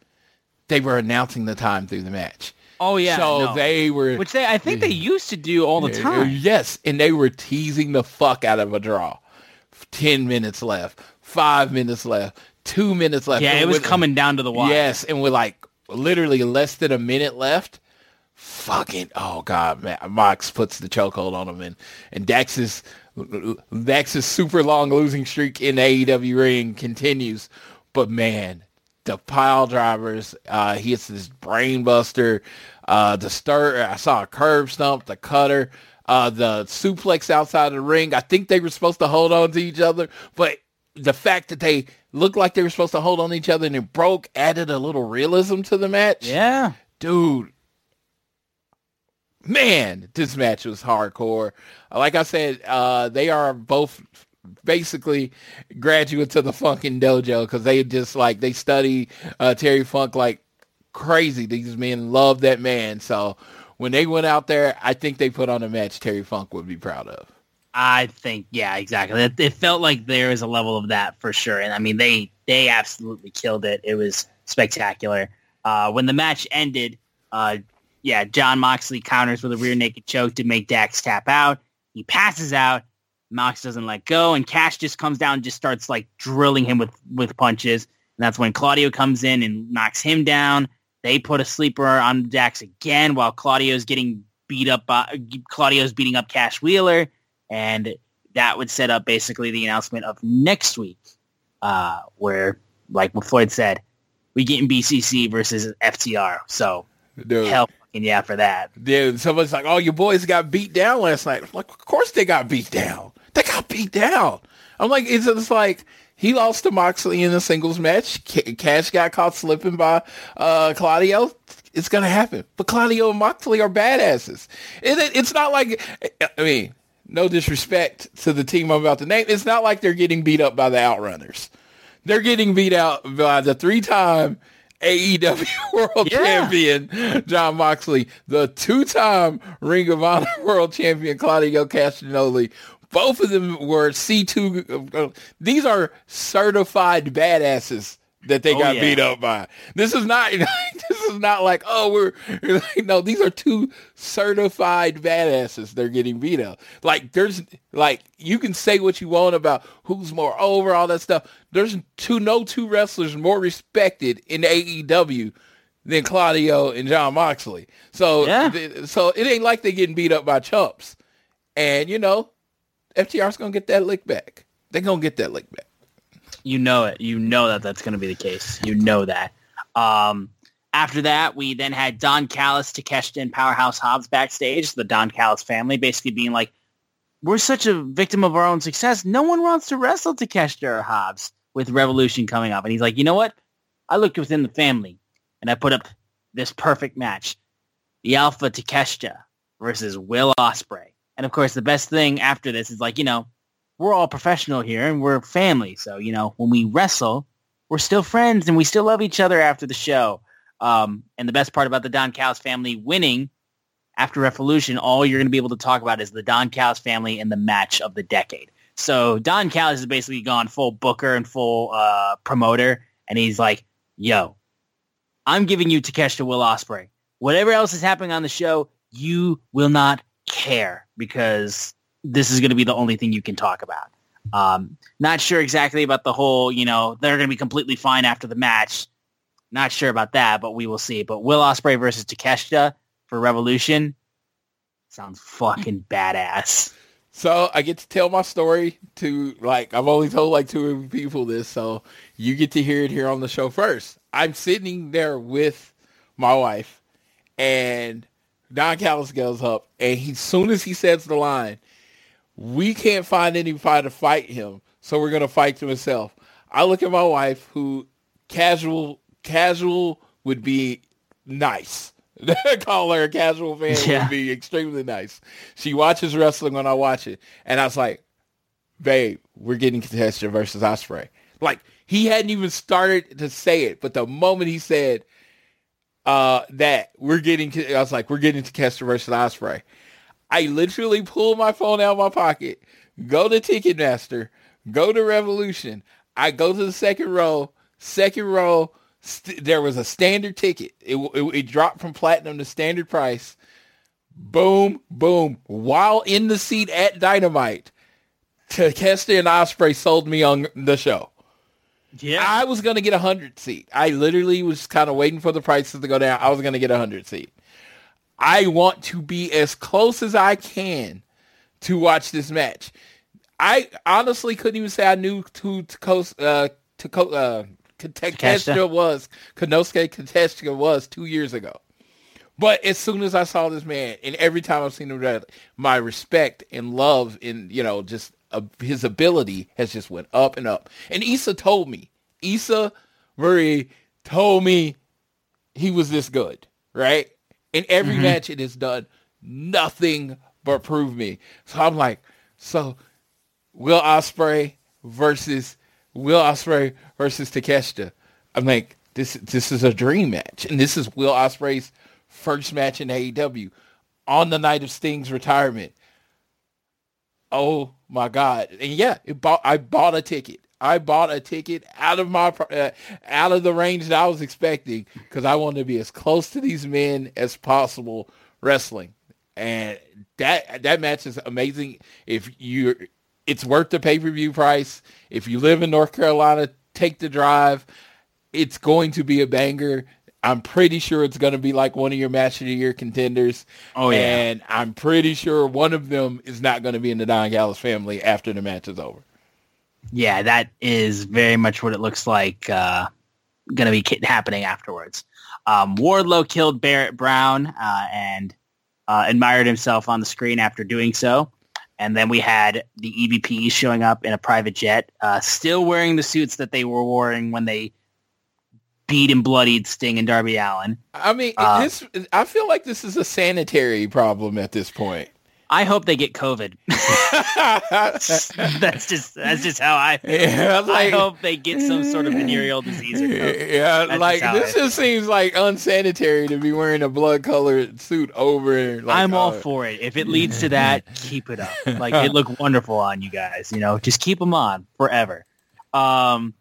They were announcing the time through the match. Oh yeah. so no. they were which they I think they used to do all the time. Yes, and they were teasing the fuck out of a draw. Ten minutes left, five minutes left, two minutes left. Yeah, And it was with- coming down to the wire. Yes, and with like literally less than a minute left, fucking oh god, man, Mox puts the chokehold on him, and and Dax's Dax's super long losing streak in the AEW ring continues, but man, the pile drivers, uh, he hits this brain buster, uh, the stir. I saw a curb stump, the cutter. Uh, the suplex outside of the ring. I think they were supposed to hold on to each other, but the fact that they looked like they were supposed to hold on to each other and it broke added a little realism to the match. Yeah. Dude, man, this match was hardcore. Like I said, uh, they are both basically graduates of the Funkin' Dojo because they just like they study uh, Terry Funk like crazy. These men love that man. So when they went out there, I think they put on a match Terry Funk would be proud of. I think, yeah, exactly. It, it felt like there was a level of that for sure. And I mean, they, they absolutely killed it. It was spectacular. Uh, when the match ended, uh, yeah, Jon Moxley counters with a rear naked choke to make Dax tap out. He passes out. Mox doesn't let go, and Cash just comes down and just starts like drilling him with, with punches. And that's when Claudio comes in and knocks him down. They put a sleeper on Dax again while Claudio's getting beat up. By, Claudio's beating up Cash Wheeler and that would set up basically the announcement of next week, uh, where, like what Floyd said, we get in BCC versus FTR. So Dude. hell yeah for that. Dude, someone's like, "Oh, your boys got beat down last night." I'm like, of course they got beat down. Beat down. I'm like, it's just like he lost to Moxley in a singles match. Cash got caught slipping by uh, Claudio. It's gonna happen. But Claudio and Moxley are badasses. It, it, it's not like, I mean, no disrespect to the team I'm about to name. It's not like they're getting beat up by the Outrunners. They're getting beat out by the three-time AEW World Yeah. Champion Jon Moxley, the two-time Ring of Honor World Champion Claudio Castagnoli. Both of them were C2. uh, These are certified badasses that they Oh, got yeah. beat up by. This is not. this is not like oh we're like, no. These are two certified badasses. They're getting beat up. Like there's like you can say what you want about who's more over all that stuff. There's two no two wrestlers more respected in AEW than Claudio and Jon Moxley. So Yeah. so it ain't like they getting beat up by chumps. And you know, FTR's gonna get that lick back. They're gonna get that lick back. You know it. You know that that's to be the case. You know that. Um, after that, we then had Don Callis, Takeshita, and Powerhouse Hobbs backstage. The Don Callis family basically being like, we're such a victim of our own success. No one wants to wrestle Takeshita or Hobbs with Revolution coming up. And he's like, you know what? I looked within the family and I put up this perfect match. The Alpha Takeshita versus Will Ospreay. And of course, the best thing after this is like, you know, we're all professional here and we're family. So, you know, when we wrestle, we're still friends and we still love each other after the show. Um, and the best part about the Don Callis family winning after Revolution, all you're going to be able to talk about is the Don Callis family and the match of the decade. So Don Callis has basically gone full booker and full uh, promoter. And he's like, yo, I'm giving you Takeshita Will Ospreay. Whatever else is happening on the show, you will not care because this is going to be the only thing you can talk about. Um, not sure exactly about the whole, you know, they're going to be completely fine after the match. Not sure about that, but we will see. But Will Ospreay versus Takeshita for Revolution sounds fucking badass. So I get to tell my story to like I've only told like two people this, so you get to hear it here on the show first. I'm sitting there with my wife, and Don Callis goes up, and he, as soon as he says the line, we can't find anybody to fight him, so we're gonna fight him himself. I look at my wife, who casual casual would be nice. Call her a casual fan Yeah. would be extremely nice. She watches wrestling when I watch it, and I was like, "Babe, we're getting Contested versus Ospreay." Like he hadn't even started to say it, but the moment he said uh, that we're getting, I was like, "We're getting Contested versus Ospreay." I literally pulled my phone out of my pocket, go to Ticketmaster, go to Revolution. I go to the second row. Second row, st- there was a standard ticket. It, it, it dropped from platinum to standard price. Boom, boom. While in the seat at Dynamite, Takeshita and Ospreay sold me on the show. Yeah. I was gonna get a hundred seat. I literally was kind of waiting for the prices to go down. I was gonna get a hundred seat. I want to be as close as I can to watch this match. I honestly couldn't even say I knew who Takos, uh, uh, Takeshita was, Konosuke Takeshita was two years ago. But as soon as I saw this man, and every time I've seen him, my respect and love and, you know, just uh, his ability has just went up and up. And Issa told me, Issa Murray told me he was this good, right? In every mm-hmm. match it has done nothing but prove me. So I'm like, so Will Ospreay versus Will Ospreay versus Takeshita. I'm like, this this is a dream match, and this is Will Ospreay's first match in AEW on the night of Sting's retirement. Oh my God! And yeah, bought, I bought a ticket. I bought a ticket out of my uh, out of the range that I was expecting because I wanted to be as close to these men as possible wrestling. And that that match is amazing. If you it's worth the pay-per-view price. If you live in North Carolina, take the drive. It's going to be a banger. I'm pretty sure it's going to be like one of your match of the year contenders. Oh yeah. And I'm pretty sure one of them is not going to be in the Don Callis family after the match is over. Yeah, that is very much what it looks like uh, going to be happening afterwards. Um, Wardlow killed Barrett Brown uh, and uh, admired himself on the screen after doing so. And then we had the EVPs showing up in a private jet, uh, still wearing the suits that they were wearing when they beat and bloodied Sting and Darby Allin. I mean, uh, this. I feel like this is a sanitary problem at this point. I hope they get COVID. that's just that's just how I feel. Yeah, like, I hope they get some sort of venereal disease. yeah, that's like this just seems like unsanitary to be wearing a blood colored suit over. Like, I'm all uh, for it. If it leads to that, keep it up. Like it looked wonderful on you guys. You know, just keep them on forever. Um,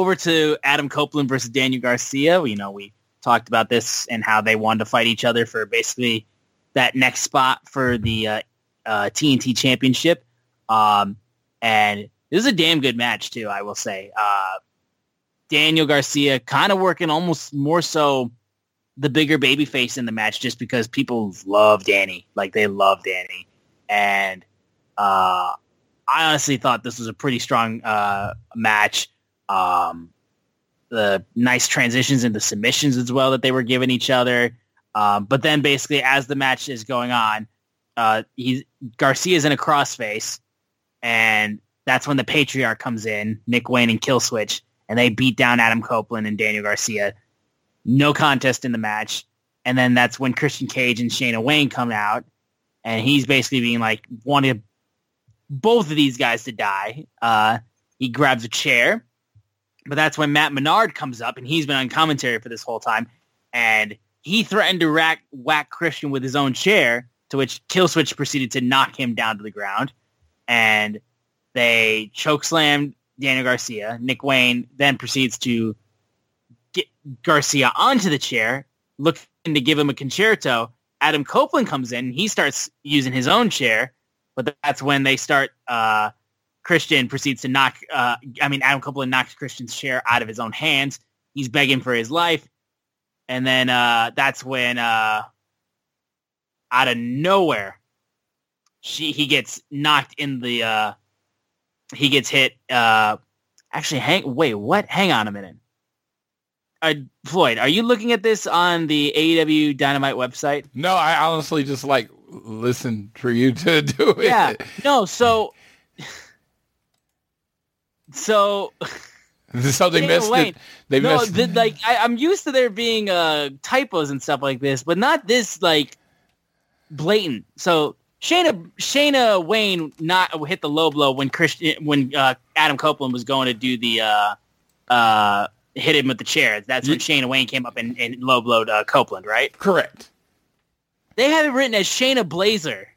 over to Adam Copeland versus Daniel Garcia. You know, we talked about this and how they wanted to fight each other for basically that next spot for the uh, uh, TNT Championship. Um, and this is a damn good match too, I will say. Uh, Daniel Garcia kind of working almost more so the bigger baby face in the match just because people love Danny. Like they love Danny. And uh, I honestly thought this was a pretty strong uh, match. Um, the nice transitions into submissions as well that they were giving each other. Um, but then basically as the match is going on, uh, he's Garcia's in a crossface, and that's when the patriarch comes in, Nick Wayne and Killswitch, and they beat down Adam Copeland and Daniel Garcia. No contest in the match. And then that's when Christian Cage and Shayna Wayne come out, and he's basically being like wanted both of these guys to die. Uh, he grabs a chair, but that's when Matt Menard comes up, and he's been on commentary for this whole time, and he threatened to rack, whack Christian with his own chair, to which Killswitch proceeded to knock him down to the ground. And they choke slammed Daniel Garcia. Nick Wayne then proceeds to get Garcia onto the chair, looking to give him a Conchairto. Adam Copeland comes in. He starts using his own chair, but that's when they start. Uh, Christian proceeds to knock. Uh, I mean, Adam Copeland knocks Christian's chair out of his own hands. He's begging for his life. And then uh, that's when uh, out of nowhere she he gets knocked in the uh, he gets hit uh, actually hang wait what? Hang on a minute. Uh, Floyd are you looking at this on the AEW Dynamite website? No I honestly just like listen for you to do it. Yeah. No so so so they missed it. They no, missed. The, like I, am used to there being uh, typos and stuff like this, but not this like blatant. So Shayna Shayna Wayne not hit the low blow when Christian when uh, Adam Copeland was going to do the uh, uh, hit him with the chair. That's when Shayna Wayne came up and, and low blowed uh, Copeland, right? Correct. They have it written as Shayna Blazer.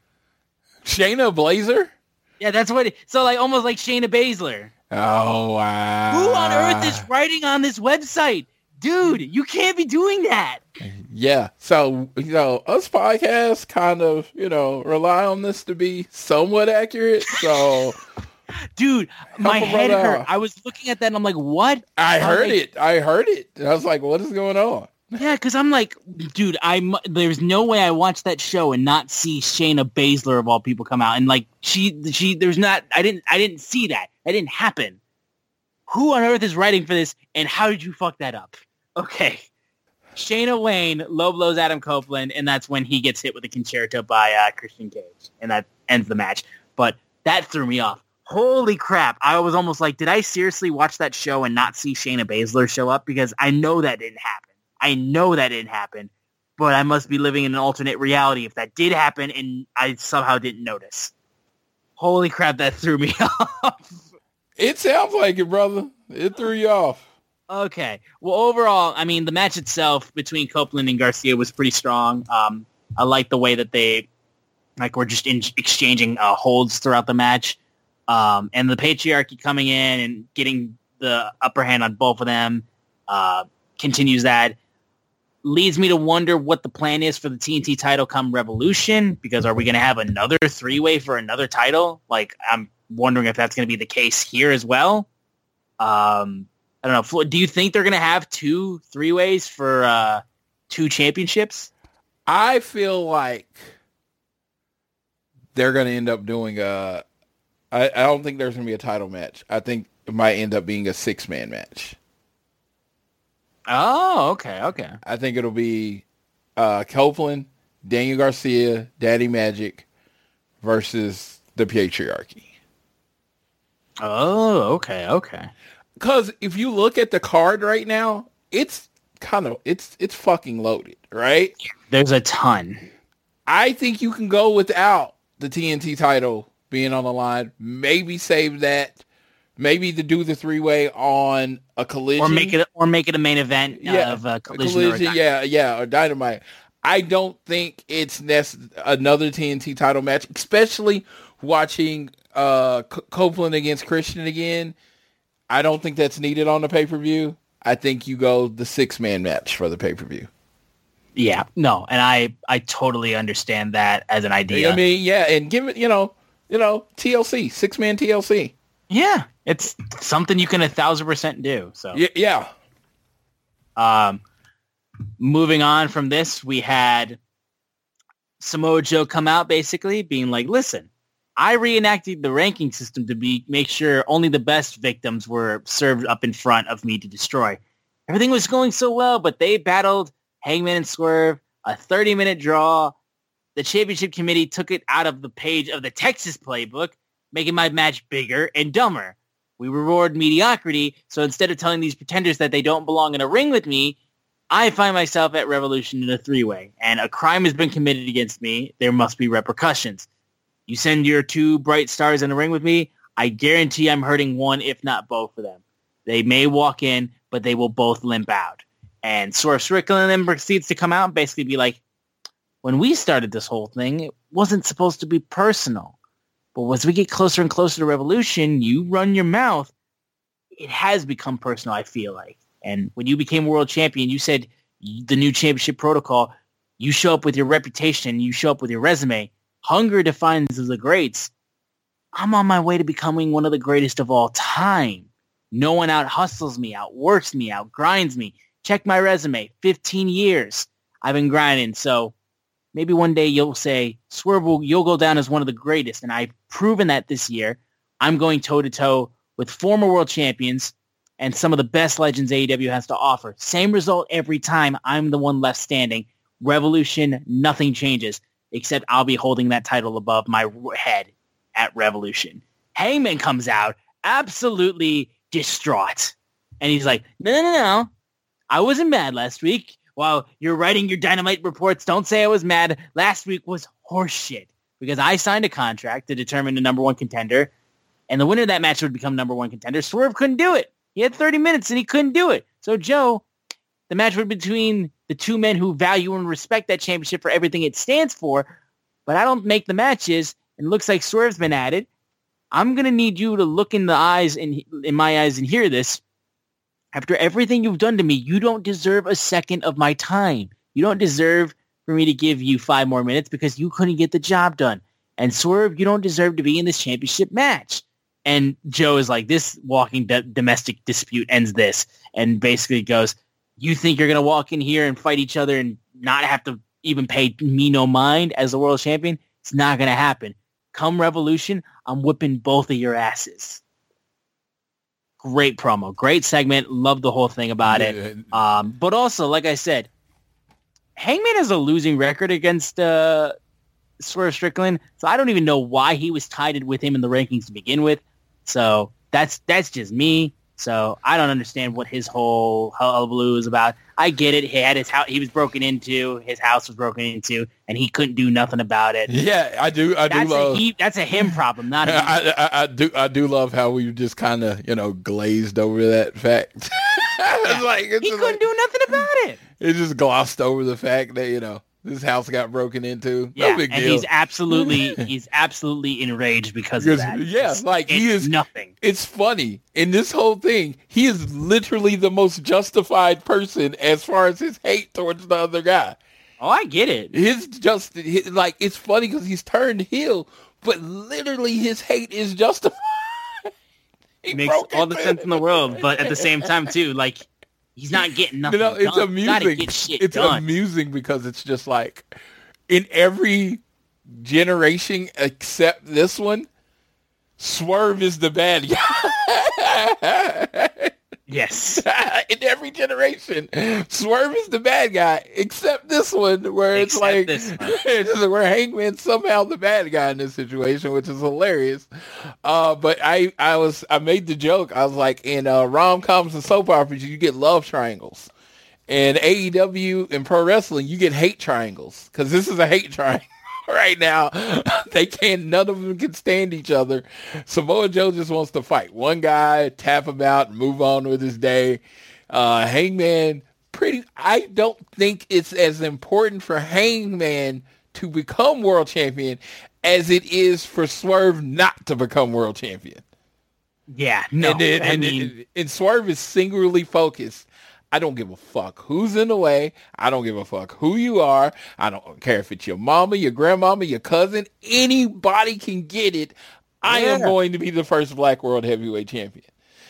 Shayna Blazer. Yeah, that's what. It, so like almost like Shayna Baszler. Oh wow! Who on earth is writing on this website, dude? You can't be doing that. Yeah. So you know, us podcasts kind of you know rely on this to be somewhat accurate. So. Dude, my head hurt. out. I was looking at that and I'm like, what? I heard like- it. I heard it. I was like, "What is going on?" Yeah, because I'm like, dude, I'm. There's no way I watched that show and not see Shayna Baszler of all people come out and like she, she. There's not. I didn't. I didn't see that. That didn't happen. Who on earth is writing for this? And how did you fuck that up? Okay, Shayna Wayne low blows Adam Copeland, and that's when he gets hit with a Conchairto by uh, Christian Cage, and that ends the match. But that threw me off. Holy crap! I was almost like, did I seriously watch that show and not see Shayna Baszler show up? Because I know that didn't happen. I know that didn't happen, but I must be living in an alternate reality if that did happen and I somehow didn't notice. Holy crap, that threw me off. It sounds like it, brother. It threw you off. okay. Well, overall, I mean, the match itself between Copeland and Garcia was pretty strong. Um, I like the way that they, like, were just in, exchanging uh, holds throughout the match. Um, and the patriarchy coming in and getting the upper hand on both of them uh, continues that. Leads me to wonder what the plan is for the TNT title come Revolution, because are we going to have another three-way for another title? Like, I'm wondering if that's going to be the case here as well. Um, I don't know. Do you think they're going to have two three-ways for uh, two championships? I feel like they're going to end up doing a. I, I don't think there's going to be a title match. I think it might end up being a six man match. Oh, okay, okay. I think it'll be uh, Copeland, Daniel Garcia, Daddy Magic versus the patriarchy. Oh, okay, okay. Because if you look at the card right now, it's kind of it's it's fucking loaded, right? There's a ton. I think you can go without the TNT title being on the line. Maybe save that. Maybe to do the three way on a collision Or make it, or make it a main event Yeah, of uh, a collision. or a collision, yeah, yeah, or dynamite. I don't think it's nec- another TNT title match, especially watching uh, C- Copeland against Christian again. I don't think that's needed on the pay per view. I think you go the six man match for the pay per view. Yeah, no, and I, I totally understand that as an idea. I mean, yeah, and give it, you know, you know, TLC six man TLC. yeah, it's something you can a thousand percent do. So, Yeah, yeah. Um, moving on from this, we had Samoa Joe come out basically being like, listen, I reenacted the ranking system to be make sure only the best victims were served up in front of me to destroy. Everything was going so well, but they battled Hangman and Swerve, a 30-minute draw. The championship committee took it out of the page of the Texas playbook, making my match bigger and dumber. We reward mediocrity, so instead of telling these pretenders that they don't belong in a ring with me, I find myself at Revolution in a three-way, and a crime has been committed against me. There must be repercussions. You send your two bright stars in a ring with me, I guarantee I'm hurting one, if not both of them. They may walk in, but they will both limp out. And Swerve Strickland then proceeds to come out and basically be like, when we started this whole thing, it wasn't supposed to be personal. But as we get closer and closer to Revolution, you run your mouth. It has become personal, I feel like. And when you became world champion, you said the new championship protocol, you show up with your reputation, you show up with your resume. Hunger defines the greats. I'm on my way to becoming one of the greatest of all time. No one out hustles me, outworks me, outgrinds me. Check my resume. 15 years I've been grinding. So maybe one day you'll say, Swerve, will, you'll go down as one of the greatest. And I've proven that this year. I'm going toe-to-toe with former world champions and some of the best legends AEW has to offer. Same result every time. I'm the one left standing. Revolution, nothing changes, except I'll be holding that title above my head at Revolution. Hangman comes out absolutely distraught. And he's like, no, no, no. I wasn't mad last week. While you're writing your dynamite reports, don't say I was mad. Last week was horseshit because I signed a contract to determine the number one contender. And the winner of that match would become number one contender. Swerve couldn't do it. He had 30 minutes and he couldn't do it. So Joe, the match would be between the two men who value and respect that championship for everything it stands for. But I don't make the matches. And it looks like Swerve's been added. I'm gonna need you to look in the eyes and in my eyes and hear this. After everything you've done to me, you don't deserve a second of my time. You don't deserve for me to give you five more minutes because you couldn't get the job done. And Swerve, you don't deserve to be in this championship match. And Joe is like, this walking domestic dispute ends this. And basically goes, you think you're going to walk in here and fight each other and not have to even pay me no mind as the world champion? It's not going to happen. Come Revolution, I'm whipping both of your asses. Great promo, great segment. Love the whole thing about it. Um, but also, like I said, Hangman has a losing record against uh, Swerve Strickland, so I don't even know why he was tied with him in the rankings to begin with. So that's that's just me. So I don't understand what his whole hullabaloo is about. I get it. He had his house. He was broken into. His house was broken into, and he couldn't do nothing about it. Yeah, I do. I that's do love. A he, that's a him problem, not. A I, I, I do. I do love how we just kind of you know glazed over that fact. it's like he couldn't like, do nothing about it. It just glossed over the fact that you know this house got broken into. Yeah, no big and deal. he's absolutely he's absolutely enraged because of that. yeah, It's- like, he is- nothing. it's funny in this whole thing. He is literally the most justified person as far as his hate towards the other guy. Oh, I get it. His just his, like it's funny because he's turned heel, but literally his hate is justified. He makes all the sense in the world, but at the same time too, like he's not getting nothing. Know, it's done. Amusing. It's done. amusing because it's just like in every generation except this one, Swerve is the bad guy. yes. in every generation, Swerve is the bad guy, except this one, where it's Except like it's where Hangman's somehow the bad guy in this situation, which is hilarious. Uh, but I, I was, I made the joke. I was like, in uh, rom coms and soap operas, you get love triangles. In AEW and pro wrestling, you get hate triangles because this is a hate triangle. Right now, they can't. None of them can stand each other. Samoa Joe just wants to fight one guy, tap him out, move on with his day. Uh, Hangman, pretty. I don't think it's as important for Hangman to become world champion as it is for Swerve not to become world champion. Yeah. No. And, then- I mean, and- and Swerve is singularly focused. I don't give a fuck who's in the way. I don't give a fuck who you are. I don't care if it's your mama, your grandmama, your cousin. Anybody can get it. I am going to be the first black world heavyweight champion.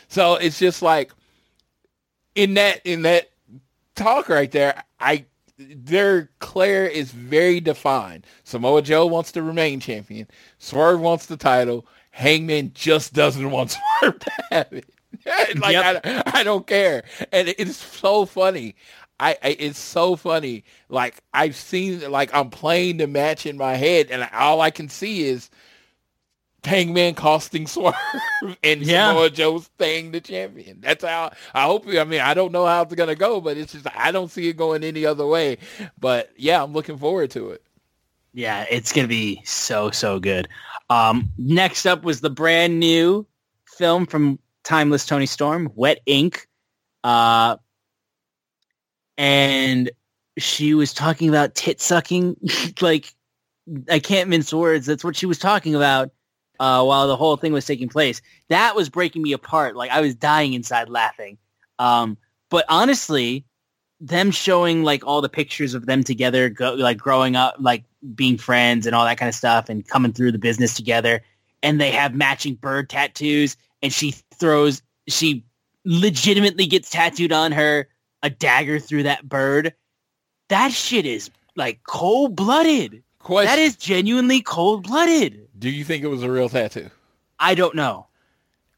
So it's just like in that in that talk right there, I their Claire is very defined. Samoa Joe wants to remain champion. Swerve wants the title. Hangman just doesn't want Swerve to have it. like Yep. I, I don't care, and it's so funny. I, I it's so funny. Like I've seen, like I'm playing the match in my head, and all I can see is Hangman costing Swerve and Yeah. Samoa Joe staying the champion. That's how I hope. I mean, I don't know how it's gonna go, but it's just I don't see it going any other way. But yeah, I'm looking forward to it. yeah, it's gonna be so so good. Um, next up was the brand new film from Timeless Toni Storm, Wet Ink. Uh, and she was talking about tit sucking. like, I can't mince words. That's what she was talking about uh, while the whole thing was taking place. That was breaking me apart. Like, I was dying inside laughing. Um, but honestly, them showing like all the pictures of them together, go, like growing up, like being friends and all that kind of stuff and coming through the business together. And they have matching bird tattoos and she throws, she legitimately gets tattooed on her a dagger through that bird. That shit is like cold blooded. Question: That is genuinely cold blooded. Do you think it was a real tattoo? I don't know.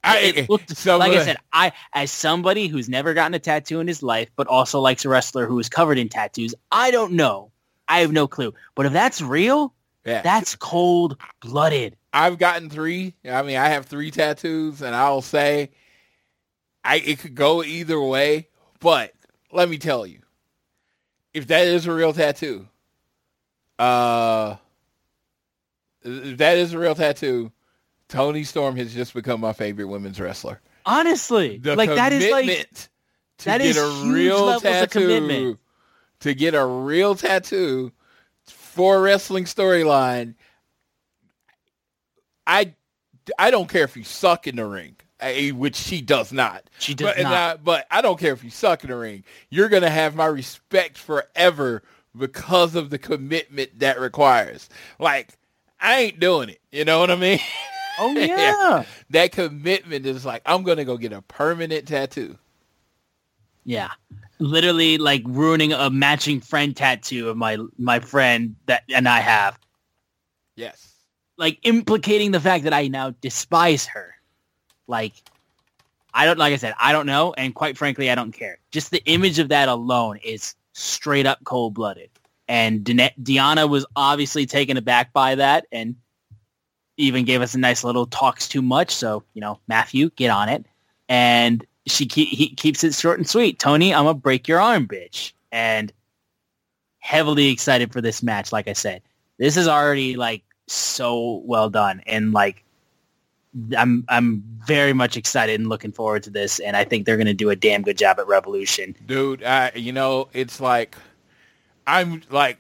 I, It looked- so, like I said, I as somebody who's never gotten a tattoo in his life, but also likes a wrestler who is covered in tattoos, I don't know. I have no clue. But if that's real, yeah. that's cold blooded. I've gotten three. I mean, I have three tattoos, and I'll say, I it could go either way. But let me tell you, if that is a real tattoo, uh, if that is a real tattoo, Toni Storm has just become my favorite women's wrestler. Honestly, The like that is like to that get is a real tattoo, commitment. to get a real tattoo for a wrestling storyline. I I don't care if you suck in the ring, eh, which she does not. She does but, not. I, but I don't care if you suck in the ring. You're gonna have my respect forever because of the commitment that requires. Like I ain't doing it. You know what I mean? Oh yeah. that commitment is like I'm gonna go get a permanent tattoo. Yeah. Literally like ruining a matching friend tattoo of my my friend that and I have. Yes. Like implicating the fact that I now despise her. Like I don't like I said, I don't know and quite frankly I don't care. Just the image of that alone is straight up cold blooded. And Deonna was obviously taken aback by that and even gave us a nice little talks too much. So, you know, Matthew, get on it. And she keep, he keeps it short and sweet. Tony, I'm gonna break your arm, bitch. And heavily excited for this match. Like I said, this is already like so well done, and like I'm I'm very much excited and looking forward to this. And I think they're gonna do a damn good job at Revolution. Dude, I you know, it's like I'm like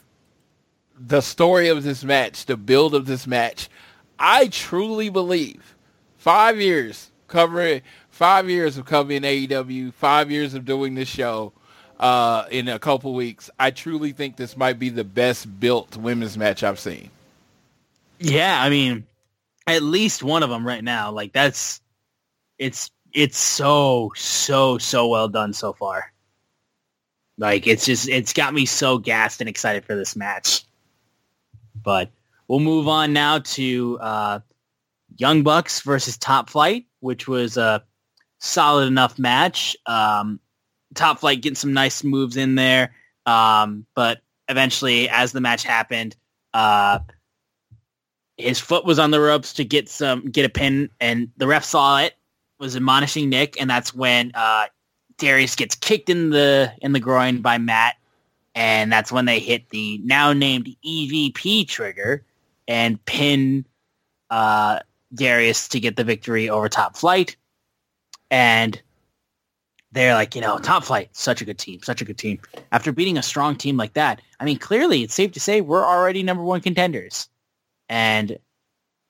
the story of this match, the build of this match. I truly believe five years covering five years of covering AEW, five years of doing this show uh, in a couple weeks. I truly think this might be the best built women's match I've seen. Yeah, I mean, at least one of them right now. Like that's it's it's so so so well done so far. Like it's just it's got me so gassed and excited for this match. But we'll move on now to uh, Young Bucks versus Top Flight, which was a solid enough match. Um, Top Flight getting some nice moves in there, um, but eventually, as the match happened, uh, his foot was on the ropes to get some get a pin, and the ref saw it, was admonishing Nick, and that's when uh, Darius gets kicked in the in the groin by Matt, and that's when they hit the now named EVP trigger and pin uh, Darius to get the victory over Top Flight, and they're like, you know, Top Flight, such a good team, such a good team. After beating a strong team like that, I mean, clearly it's safe to say we're already number one contenders. And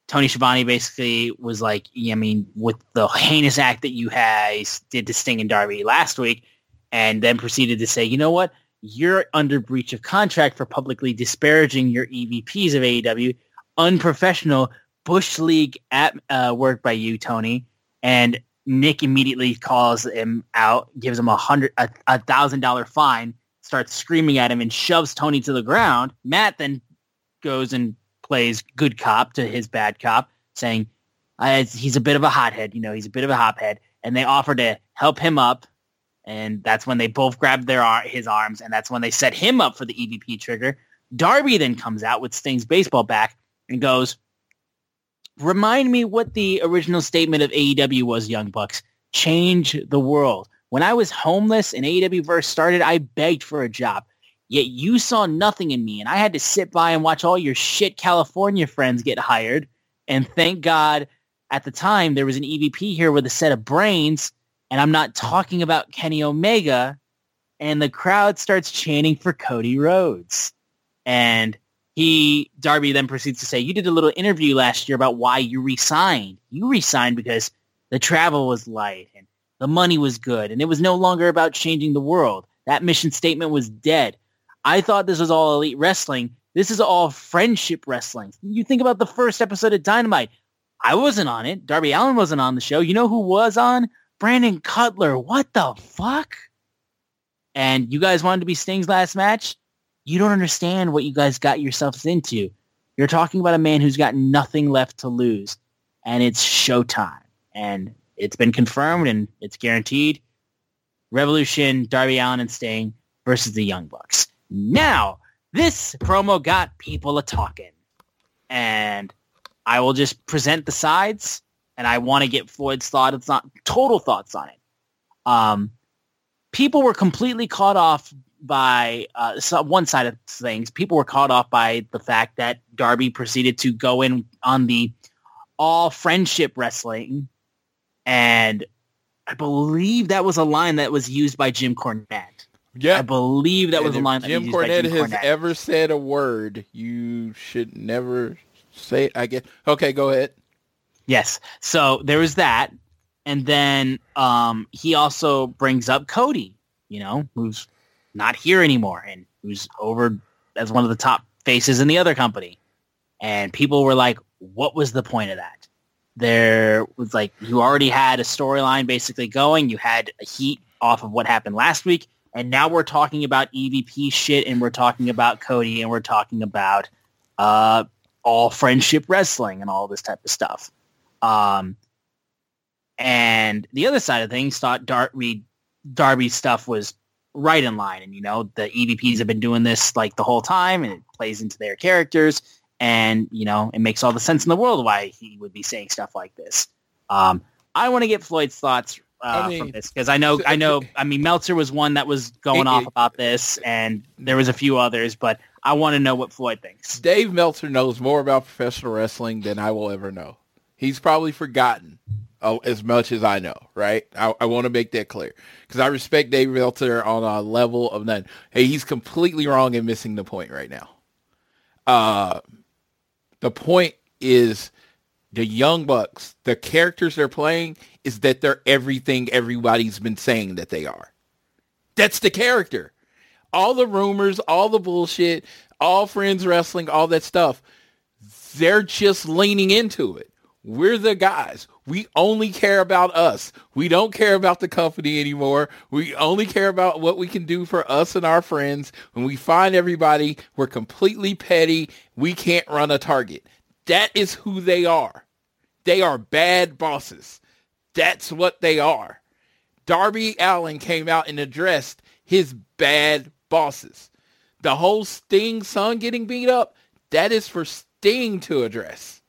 Tony Schiavone basically was like, I mean, with the heinous act that you guys did to Sting and Darby last week, and then proceeded to say, you know what? You're under breach of contract for publicly disparaging your EVPs of AEW. Unprofessional Bush League at uh, work by you, Tony. And Nick immediately calls him out, gives him a hundred, a thousand dollar fine, starts screaming at him and shoves Tony to the ground. Matt then goes and plays good cop to his bad cop, saying he's a bit of a hothead. You know, he's a bit of a hophead, and they offer to help him up. And that's when they both grab their ar- his arms, and that's when they set him up for the EVP trigger. Darby then comes out with Sting's baseball bat and goes, "Remind me what the original statement of AEW was, Young Bucks. Change the world. When I was homeless and AEW first started, I begged for a job. Yet you saw nothing in me, and I had to sit by and watch all your shit California friends get hired. And thank God at the time there was an EVP here with a set of brains, and I'm not talking about Kenny Omega. And the crowd starts chanting for Cody Rhodes. And he, Darby then proceeds to say, you did a little interview last year about why you resigned. You resigned because the travel was light and the money was good, and it was no longer about changing the world. That mission statement was dead. I thought this was all elite wrestling. This is all friendship wrestling. You think about the first episode of Dynamite. I wasn't on it. Darby Allin wasn't on the show. You know who was on? Brandon Cutler. What the fuck? And you guys wanted to be Sting's last match? You don't understand what you guys got yourselves into. You're talking about a man who's got nothing left to lose. And it's showtime. And it's been confirmed and it's guaranteed. Revolution, Darby Allin and Sting versus the Young Bucks. Now, this promo got people a talking. And I will just present the sides and I want to get Floyd's thought. It's not total thoughts on it. Um, people were completely caught off by uh, one side of things. People were caught off by the fact that Darby proceeded to go in on the all friendship wrestling. And I believe that was a line that was used by Jim Cornette. Yeah, I believe that And was a line Jim was used by Cornette Jim has Cornette. ever said a word, you should never say. it. I guess. Okay, go ahead. Yes. So there was that. And then um, he also brings up Cody, you know, who's not here anymore and who's over as one of the top faces in the other company. And people were like, what was the point of that? There was like, you already had a storyline basically going. You had a heat off of what happened last week. And now we're talking about EVP shit and we're talking about Cody and we're talking about uh, all friendship wrestling and all this type of stuff. Um, and the other side of things thought Darby Darby's stuff was right in line. And, you know, the EVPs have been doing this like the whole time and it plays into their characters. And, you know, it makes all the sense in the world why he would be saying stuff like this. Um, I want to get Floyd's thoughts uh, I mean, from this because I know, I know, I mean, Meltzer was one that was going off about this and there was a few others, but I want to know what Floyd thinks. Dave Meltzer knows more about professional wrestling than I will ever know. He's probably forgotten uh, as much as I know, right? I, I want to make that clear because I respect Dave Meltzer on a level of none. Hey, he's completely wrong in missing the point right now. Uh, the point is the Young Bucks, the characters they're playing is that they're everything everybody's been saying that they are. That's the character. All the rumors, all the bullshit, all friends wrestling, all that stuff, they're just leaning into it. We're the guys. We only care about us. We don't care about the company anymore. We only care about what we can do for us and our friends. When we find everybody, we're completely petty. We can't run a target. That is who they are. They are bad bosses. That's what they are. Darby Allin came out and addressed his bad bosses. The whole Sting son getting beat up, that is for Sting to address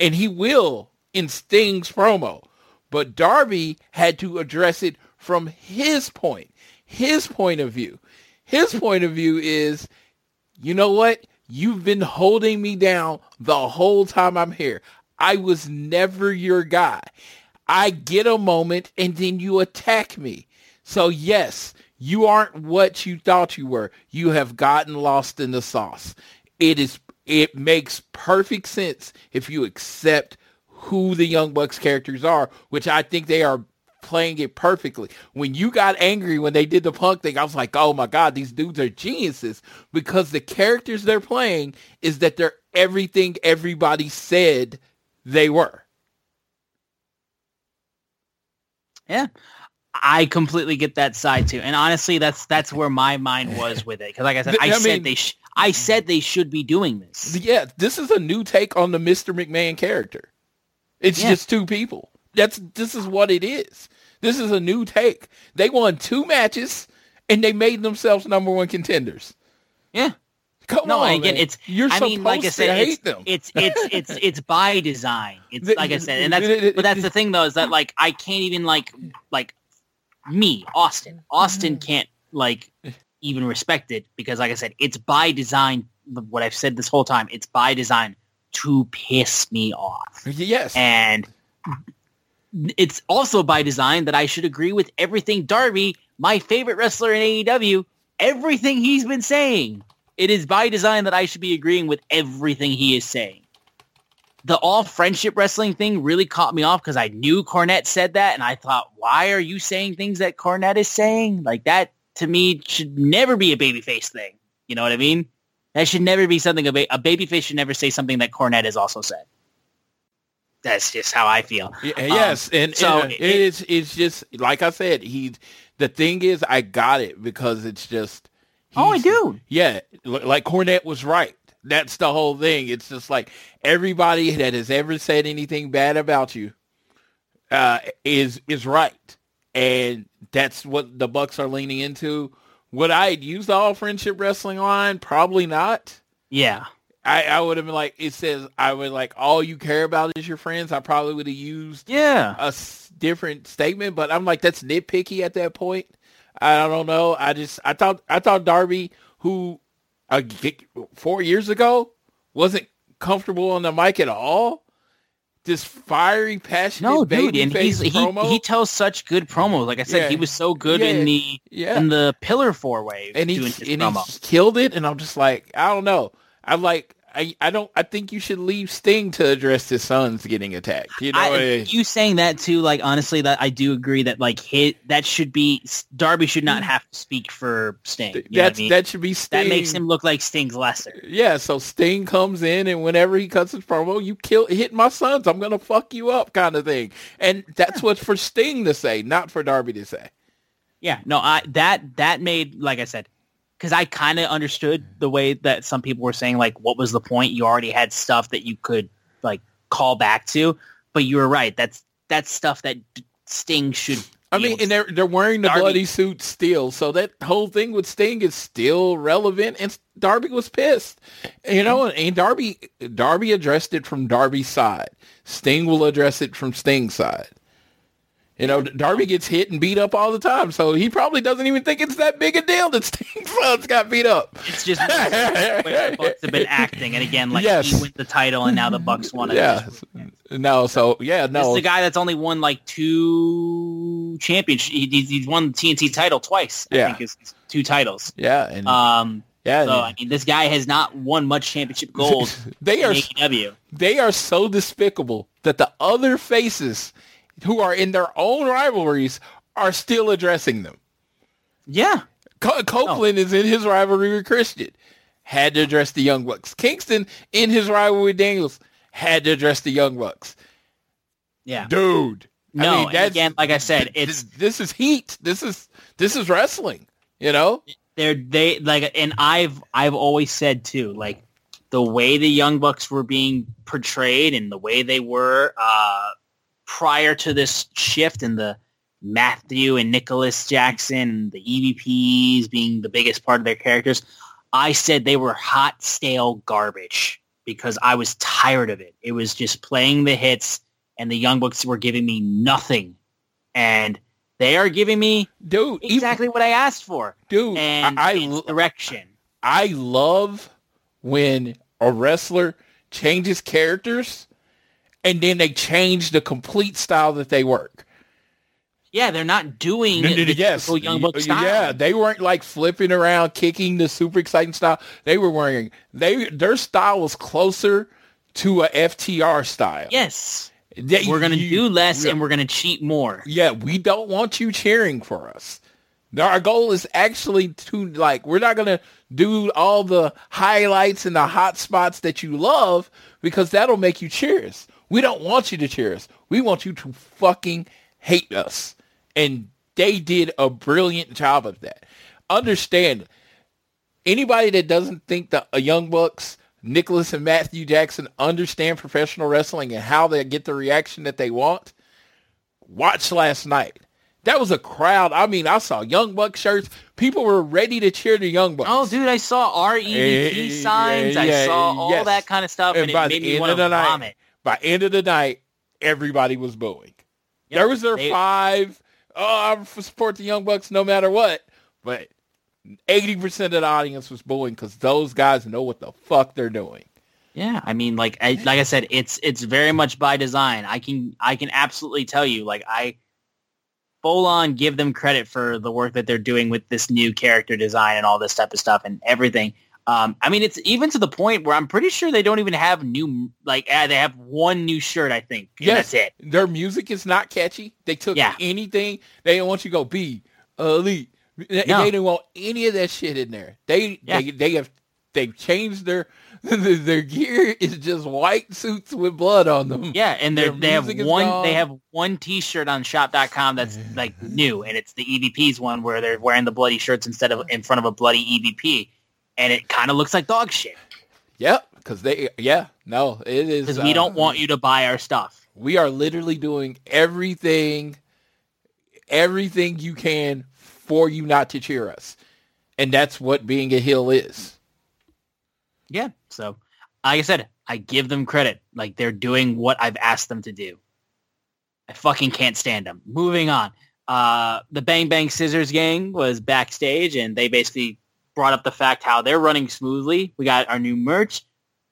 and he will in Sting's promo. But Darby had to address it from his point, his point of view. His point of view is, you know what? You've been holding me down the whole time I'm here. I was never your guy. I get a moment and then you attack me. So yes, you aren't what you thought you were. You have gotten lost in the sauce. It is it makes perfect sense if you accept who the Young Bucks characters are, which I think they are playing it perfectly. When you got angry when they did the punk thing, I was like, oh my God, these dudes are geniuses because the characters they're playing is that they're everything everybody said they were. Yeah. I completely get that side too, and honestly, that's that's where my mind was with it. Because, like I said, I, I said mean, they sh- I said they should be doing this. Yeah, this is a new take on the Mr. McMahon character. It's yeah. just two people. That's this is what it is. This is a new take. They won two matches and they made themselves number one contenders. Yeah. Come no, on, again, man. it's. You're I mean, like I said, hate it's, them. It's it's it's it's by design. It's like I said, and that's but that's the thing though is that like I can't even like like me Austin. Austin mm-hmm. can't like even respected because, like I said, it's by design. What I've said this whole time, it's by design to piss me off. Yes, and it's also by design that I should agree with everything Darby, my favorite wrestler in AEW, everything he's been saying. It is by design that I should be agreeing with everything he is saying. The all friendship wrestling thing really caught me off because I knew Cornette said that, and I thought, why are you saying things that Cornette is saying? Like that to me should never be a babyface thing. You know what I mean? That should never be something a, ba- a babyface should never say something that Cornette has also said. That's just how I feel. Yeah, yes, um, and so and, it, it's it's just like I said. He the thing is, I got it because it's just. Oh, I do. Yeah, like Cornette was right. That's the whole thing. It's just like everybody that has ever said anything bad about you uh, is is right and that's what the Bucks are leaning into. Would I use the all friendship wrestling line? Probably not. Yeah. I, I would have been like, it says, I would like, all you care about is your friends. I probably would have used yeah a s- different statement, but I'm like, that's nitpicky at that point. I don't know. I just, I thought, I thought Darby, who uh, four years ago wasn't comfortable on the mic at all, this fiery, passionate no, dude, and he's, he he tells such good promos. Like I said, yeah. he was so good yeah. in the yeah. in the pillar four way, and he and he killed it. And I'm just like, I don't know. I like I, I don't I think you should leave Sting to address his sons getting attacked. You know, I, eh, you saying that too, like honestly, that I do agree that like hit that should be Darby should not have to speak for Sting. You know I mean? that should be Sting. that makes him look like Sting's lesser. Yeah, so Sting comes in and whenever he cuts his promo, you kill hit my sons, I'm gonna fuck you up kind of thing. And that's what's for Sting to say, not for Darby to say. Yeah, no, I that that made like I said, because I kind of understood the way that some people were saying like, what was the point? You already had stuff that you could like call back to, but you were right. That's that's stuff that Sting should. I mean, and they're they're wearing the Darby- bloody suit still, so that whole thing with Sting is still relevant. And Darby was pissed, you know. And Darby Darby addressed it from Darby's side. Sting will address it from Sting's side. You know, Darby gets hit and beat up all the time, so he probably doesn't even think it's that big a deal that Sting's sons got beat up. it's just where the Bucks have been acting, and again, like Yes. he wins the title, and now the Bucks won it. Yeah, no, so yeah, This no, is the guy that's only won like two championships. He, he's, won the TNT title twice. I Yeah. think two titles. yeah, and Um, yeah, so I mean, this guy has not won much championship gold they in are AEW. they are so despicable that the other faces who are in their own rivalries are still addressing them. Yeah, Co- Copeland is in his rivalry with Christian, had to address the Young Bucks. Kingston in his rivalry with Daniels had to address the Young Bucks. yeah. Dude, I No, mean, that's- again, like I said, this, it's this is heat. This is this is wrestling. You know, they're they like, and I've I've always said too, like the way the Young Bucks were being portrayed and the way they were uh, prior to this shift in the Matthew and Nicholas Jackson, the EVPs being the biggest part of their characters, I said they were hot, stale garbage because I was tired of it. It was just playing the hits, and the Young Bucks were giving me nothing, and they are giving me dude, even- exactly what I asked for. dude. And I, I direction. I love when a wrestler changes characters and then they change the complete style that they work. Yeah, they're not doing N- n- the yes, Young Buck style. Yeah, they weren't like flipping around, kicking the super exciting style. They were wearing they their style was closer to a FTR style. Yes. They- We're going to you- do less yeah. and we're going to cheat more. Yeah, we don't want you cheering for us. Our goal is actually to like we're not gonna do all the highlights and the hot spots that you love because that'll make you cheer us. We don't want you to cheer us. We want you to fucking hate us. And they did a brilliant job of that. Understand anybody that doesn't think that a Young Bucks, Nicholas and Matthew Jackson understand professional wrestling and how they get the reaction that they want, watch last night. That was a crowd. I mean, I saw Young Buck shirts. People were ready to cheer the Young Bucks. Oh, dude, I saw REVP Eh, signs. yeah, I saw all yes. that kind of stuff, and, And it made me want to the night- vomit. By end of the night, everybody was booing. Yep, there was their they- five. Oh, I support the Young Bucks no matter what. But eighty percent of the audience was booing because those guys know what the fuck they're doing. Yeah, I mean, like, I, like I said, it's it's very much by design. I can I can absolutely tell you, like, I full on give them credit for the work that they're doing with this new character design and all this type of stuff and everything. Um, I mean, it's even to the point where I'm pretty sure they don't even have new, like, uh, they have one new shirt, I think. and Yes, that's it. Their music is not catchy. They took Yeah. anything. They don't want you to go be elite. They, No. they didn't want any of that shit in there. They Yeah. they they have they've changed their their gear is just white suits with blood on them. Yeah, and they have one gone. they have one T-shirt on Shop.com that's like new, and it's the EVP's one where they're wearing the bloody shirts instead of in front of a bloody EVP, and it kind of looks like dog shit Yep. Because they yeah no it is because we uh, don't want you to buy our stuff. we are literally doing everything everything you can for you not to cheer us, and that's what being a heel is. Yeah, so like I said, I give them credit. Like they're doing what I've asked them to do. I fucking can't stand them. Moving on. Uh, the Bang Bang Scissors gang was backstage, and they basically brought up the fact how they're running smoothly. We got our new merch.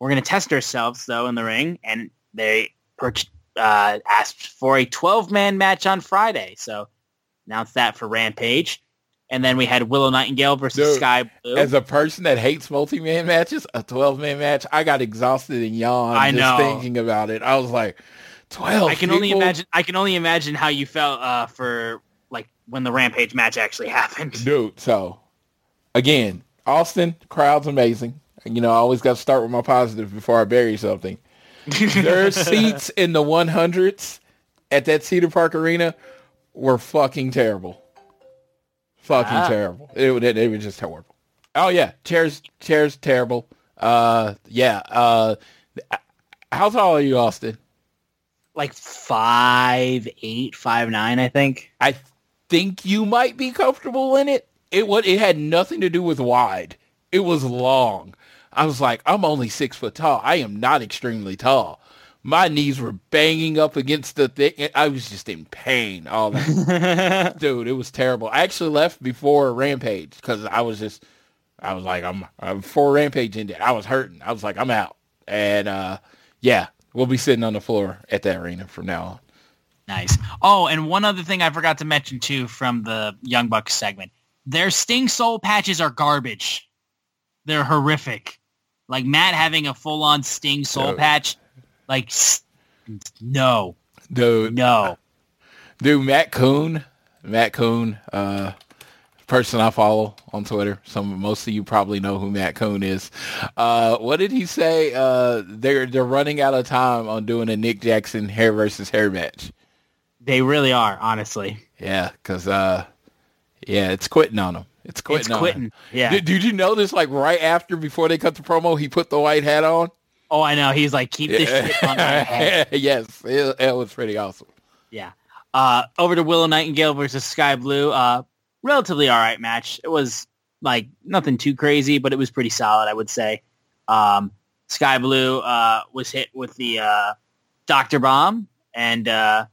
We're gonna test ourselves though in the ring, and they purch- uh, asked for a 12 man match on Friday. So announced that for Rampage. And then we had Willow Nightingale versus Dude, Sky Blue. As a person that hates multi-man matches, a 12-man match, I got exhausted and yawned I just know. thinking about it. I was like, 12 I can only imagine. I can only imagine how you felt uh, for like when the Rampage match actually happened. Dude, so, again, Austin, crowd's amazing. You know, I always got to start with my positive before I bury something. Their seats in the 100s at that Cedar Park Arena were fucking terrible. Fucking Ah. terrible. It, would- it, was just horrible. Oh yeah, chairs, chairs, terrible. Uh, yeah. Uh, how tall are you, Austin? like five eight, five nine, I think. I think you might be comfortable in it. It what it had nothing to do with wide. It was long. I was like, I'm only six foot tall. I am not extremely tall. My knees were banging up against the thing. I was just in pain. All that, dude. It was terrible. I actually left before Rampage because I was just, I was like, I'm, I'm before Rampage ended. I was hurting. I was like, I'm out. And uh, yeah, we'll be sitting on the floor at that arena from now on. Nice. Oh, and one other thing I forgot to mention too from the Young Bucks segment. Their Sting Soul patches are garbage. They're horrific. Like Matt having a full-on Sting Soul Dude. patch. Like, no, Dude, no. Dude, Matt Coon, Matt Coon, uh, person I follow on Twitter. Some most of you probably know who Matt Coon is. Uh, what did he say? Uh, they're they're running out of time on doing a Nick Jackson hair versus hair match. They really are, honestly. Yeah, because uh, yeah, it's quitting on him. It's quitting. It's quitting. Yeah. Did, did you this? like right after before they cut the promo, he put the white hat on? Oh, I know. He's like, keep this shit on my head. yes, it, it was pretty awesome. Yeah. Uh, over to Willow Nightingale versus Sky Blue. Uh, relatively all right match. It was like nothing too crazy, but it was pretty solid, I would say. Um, Sky Blue uh, was hit with the uh, Doctor Bomb, and uh,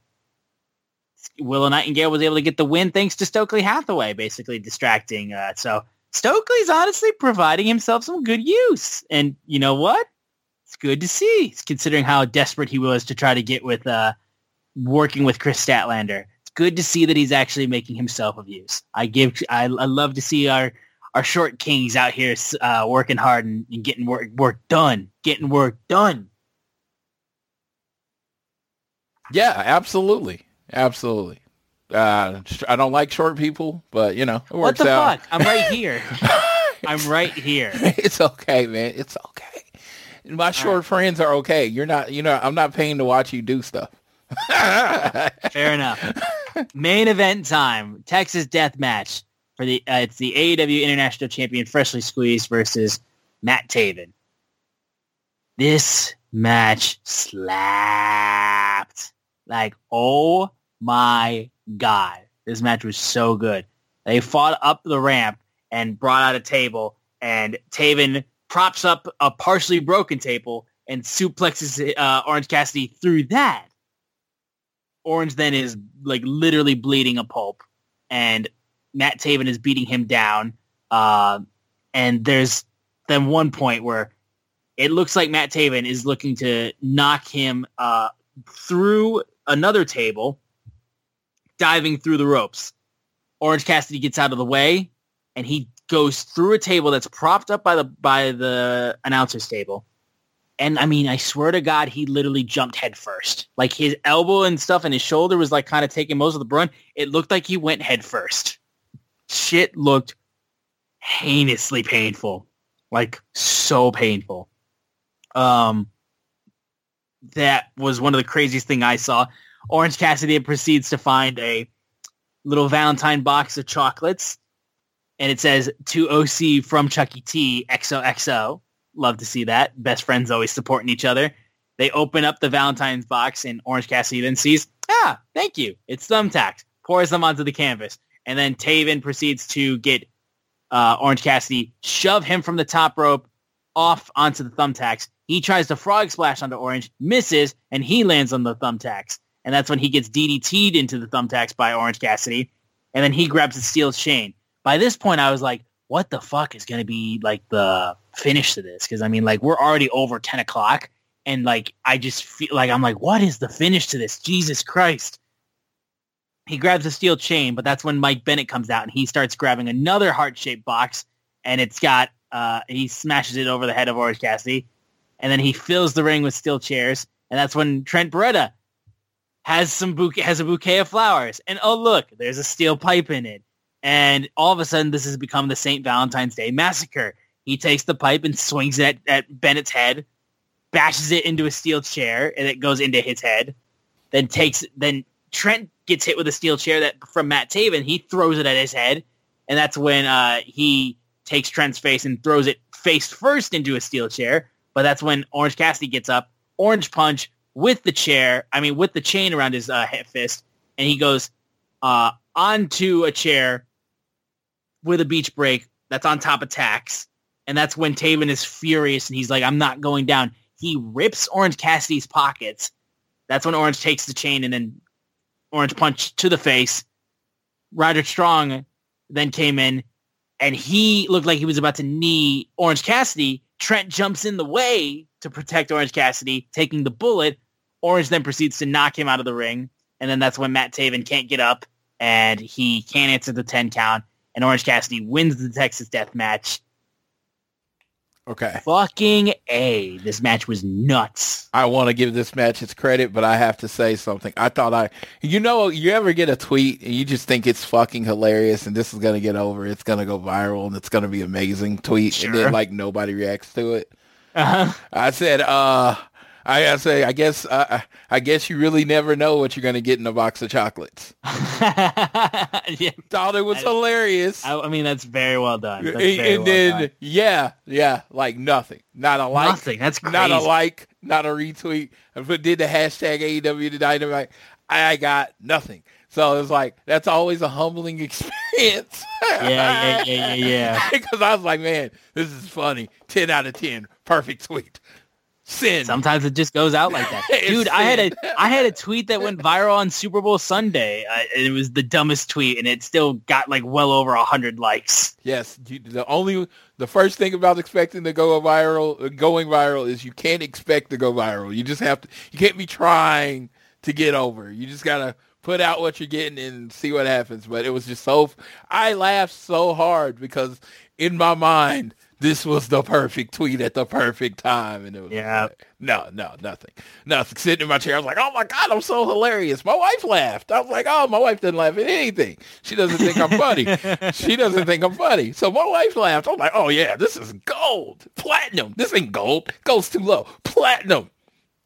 Willow Nightingale was able to get the win thanks to Stokely Hathaway, basically distracting. Uh, so Stokely's honestly providing himself some good use, and you know what? It's good to see, considering how desperate he was to try to get with uh, working with Kris Statlander. It's good to see that he's actually making himself of use. I give, I, I love to see our our short kings out here uh, working hard and, and getting work work done, getting work done. Yeah, absolutely, absolutely. Uh, I don't like short people, but you know, it works out. What the out. fuck? I'm right here. I'm right here. it's okay, man. It's okay. My short friends are okay. You're not. You know, I'm not paying to watch you do stuff. Fair enough. Main event time: Texas Death Match for the uh, it's the AEW International Champion Freshly Squeezed versus Matt Taven. This match slapped. Like, oh my god, this match was so good. They fought up the ramp and brought out a table, and Taven props up a partially broken table and suplexes uh, Orange Cassidy through that. Orange then is like literally bleeding a pulp, and Matt Taven is beating him down. Uh, and there's then one point where it looks like Matt Taven is looking to knock him uh, through another table, diving through the ropes. Orange Cassidy gets out of the way, and he goes through a table that's propped up by the by the announcer's table. And I mean, I swear to God, he literally jumped head first. Like his elbow and stuff and his shoulder was like kind of taking most of the brunt. It looked like he went head first. Shit looked heinously painful. Like so painful. Um that was one of the craziest thing I saw. Orange Cassidy proceeds to find a little Valentine box of chocolates and it says to OC from Chucky T XOXO. Love to see that. Best friends always supporting each other. They open up the Valentine's box and Orange Cassidy then sees, ah, thank you. It's thumbtacks. Pours them onto the canvas. And then Taven proceeds to get uh, Orange Cassidy, shove him from the top rope off onto the thumbtacks. He tries to frog splash onto Orange, misses, and he lands on the thumbtacks. And that's when he gets DDT'd into the thumbtacks by Orange Cassidy. And then he grabs and steals Shane. By this point, I was like, what the fuck is going to be like the finish to this? Because I mean, like we're already over 10 o'clock. And like, I just feel like, I'm like, what is the finish to this? Jesus Christ. he grabs a steel chain, but that's when Mike Bennett comes out and he starts grabbing another heart-shaped box and it's got, uh, he smashes it over the head of Orange Cassidy and then he fills the ring with steel chairs. And that's when Trent Beretta has some bouquet, has a bouquet of flowers. And oh, look, there's a steel pipe in it. And all of a sudden, this has become the St. Valentine's Day massacre. He takes the pipe and swings it at, at Bennett's head, bashes it into a steel chair, and it goes into his head. Then takes then Trent gets hit with a steel chair that from Matt Taven. He throws it at his head, and that's when uh, he takes Trent's face and throws it face first into a steel chair. But that's when Orange Cassidy gets up, orange punch with the chair. I mean, with the chain around his uh, fist, and he goes uh, onto a chair with a beach break that's on top of tacks. And that's when Taven is furious and he's like, I'm not going down. He rips Orange Cassidy's pockets. That's when Orange takes the chain and then Orange punch to the face. Roderick Strong then came in and he looked like he was about to knee Orange Cassidy. Trent jumps in the way to protect Orange Cassidy, taking the bullet. Orange then proceeds to knock him out of the ring. And then that's when Matt Taven can't get up and he can't answer the 10 count. And Orange Cassidy wins the Texas Death Match. Okay. Fucking A. This match was nuts. I want to give this match its credit, but I have to say something. I thought I, you know, you ever get a tweet and you just think it's fucking hilarious and this is going to get over. It's going to go viral and it's going to be amazing tweet. Sure. And then like nobody reacts to it. Uh-huh. I said, uh, I gotta say, I guess, uh, I guess you really never know what you're going to get in a box of chocolates. yeah. Thought it was I- hilarious. I, I mean, that's very well done. That's and very and well then, done. yeah, yeah, like nothing. Not a like. Nothing. That's crazy. Not a like, not a retweet. It did the hashtag AEW to Dynamite, I got nothing. So it's like that's always a humbling experience. Yeah, yeah, yeah, yeah, yeah. Because I was like, man, this is funny. Ten out of ten, perfect tweet. Sin. Sometimes it just goes out like that, dude. I had a I had a tweet that went viral on Super Bowl Sunday. Uh, it was the dumbest tweet, and it still got like well over a hundred likes. Yes, you, the only the first thing about expecting to go viral, going viral, is you can't expect to go viral. You just have to. You can't be trying to get over. You just gotta put out what you're getting and see what happens. But it was just so. I laughed so hard because in my mind, this was the perfect tweet at the perfect time, and it was Yeah. no, no, nothing, nothing. Sitting in my chair, I was like, "Oh my god, I'm so hilarious." My wife laughed. I was like, "Oh, my wife doesn't laugh at anything. She doesn't think I'm funny. she doesn't think I'm funny." So my wife laughed. I'm like, "Oh yeah, this is gold, platinum. This ain't gold. Goes too low. Platinum."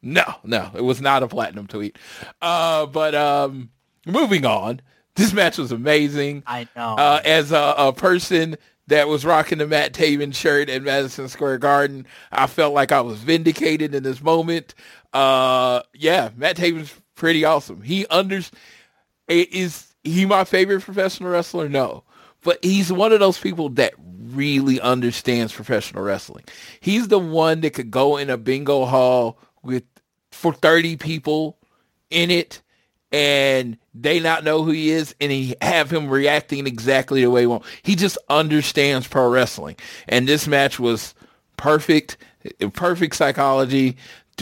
No, no, it was not a platinum tweet. Uh, but um, moving on. This match was amazing. I know. Uh, as a, a person that was rocking the Matt Taven shirt at Madison Square Garden, I felt like I was vindicated in this moment. Uh, yeah, Matt Taven's pretty awesome. He under is he my favorite professional wrestler? No, but he's one of those people that really understands professional wrestling. He's the one that could go in a bingo hall with for 30 people in it and they not know who he is and he have him reacting exactly the way he wants. He just understands pro wrestling. And this match was perfect, perfect psychology.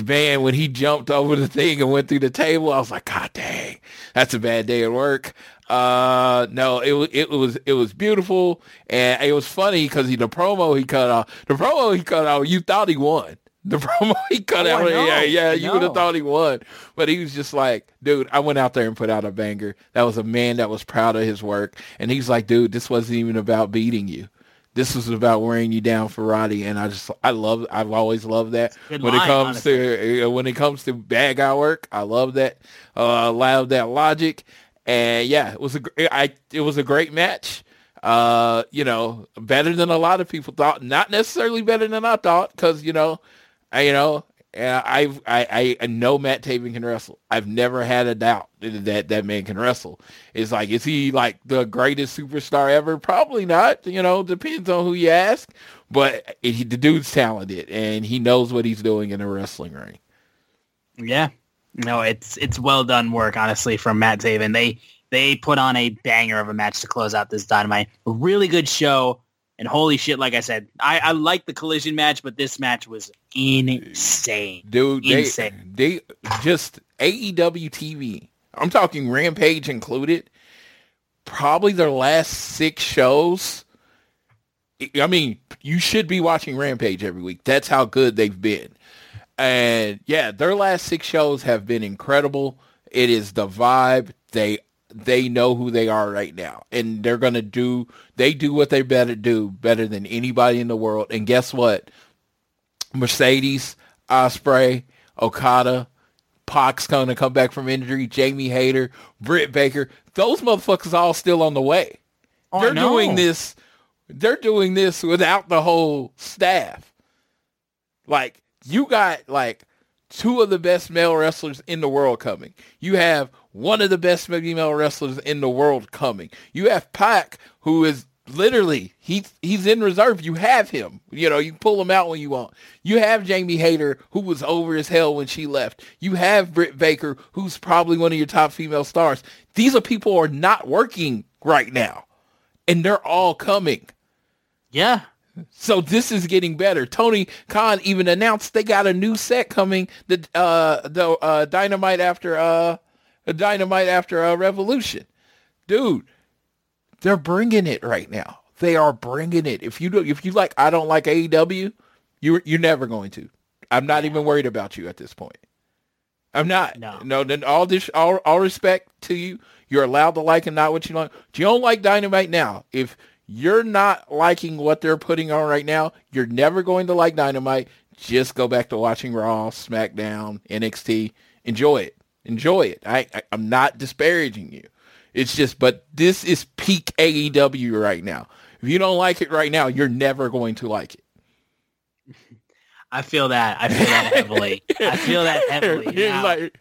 Man, when he jumped over the thing and went through the table, I was like, God dang, that's a bad day at work. Uh, no, it it was, it was beautiful. And it was funny because the promo he cut off, the promo he cut off, you thought he won. The promo he cut Oh, out, yeah, yeah, you would have thought he won. But he was just like, dude, I went out there and put out a banger. That was a man that was proud of his work. And he's like, dude, this wasn't even about beating you. This was about wearing you down for Roddy. And I just, I love, I've always loved that. Good when it line, comes to, uh, when it comes to bad guy work, I love that. Uh, love that logic. And yeah, it was a, I, it was a great match. Uh, you know, better than a lot of people thought. Not necessarily better than I thought, because you know, I, you know, uh, I've, I, I know Matt Taven can wrestle. I've never had a doubt that that, man can wrestle. It's like, is he like the greatest superstar ever? Probably not. You know, depends on who you ask. But he, the dude's talented, and he knows what he's doing in a wrestling ring. Yeah. No, it's it's well done work, honestly, from Matt Taven. They they put on a banger of a match to close out this dynamite. A really good show. And holy shit, like I said, I, I like the collision match, but this match was insane. Dude, they, Insane. they just AEW TV I'm talking Rampage included, probably their last six shows. I mean, you should be watching Rampage every week. That's how good they've been. And yeah, their last six shows have been incredible. It is the vibe. They they know who they are right now. And they're going to do they do what they better do better than anybody in the world. And guess what? Mercedes Ospreay okada Pac's going to come back from injury jamie hayter britt baker those motherfuckers all still on the way. Oh, they're doing this they're doing this without the whole staff. Like you got like two of the best male wrestlers in the world coming. You have one of the best female wrestlers in the world coming. You have Pac, who is literally he's he's in reserve. You have him. You know, you pull him out when you want. You have Jamie Hayter, who was over as hell when she left. You have Britt Baker, who's probably one of your top female stars. These are people who are not working right now, and they're all coming. Yeah. So this is getting better. Tony Khan even announced they got a new set coming. The uh the uh Dynamite after uh Dynamite after uh, Revolution, dude. They're bringing it right now. They are bringing it. If you do, if you like, I don't like AEW. You you're never going to. I'm not even worried about you at this point. I'm not. No. No. Then all this, all all respect to you. You're allowed to like and not what you like. If you don't like Dynamite now, if you're not liking what they're putting on right now, you're never going to like Dynamite. Just go back to watching Raw, SmackDown, NXT. Enjoy it. Enjoy it. I, I I'm not disparaging you. It's just, but this is peak AEW right now. If you don't like it right now, you're never going to like it. I feel that. I feel that heavily. I feel that heavily. Now, like-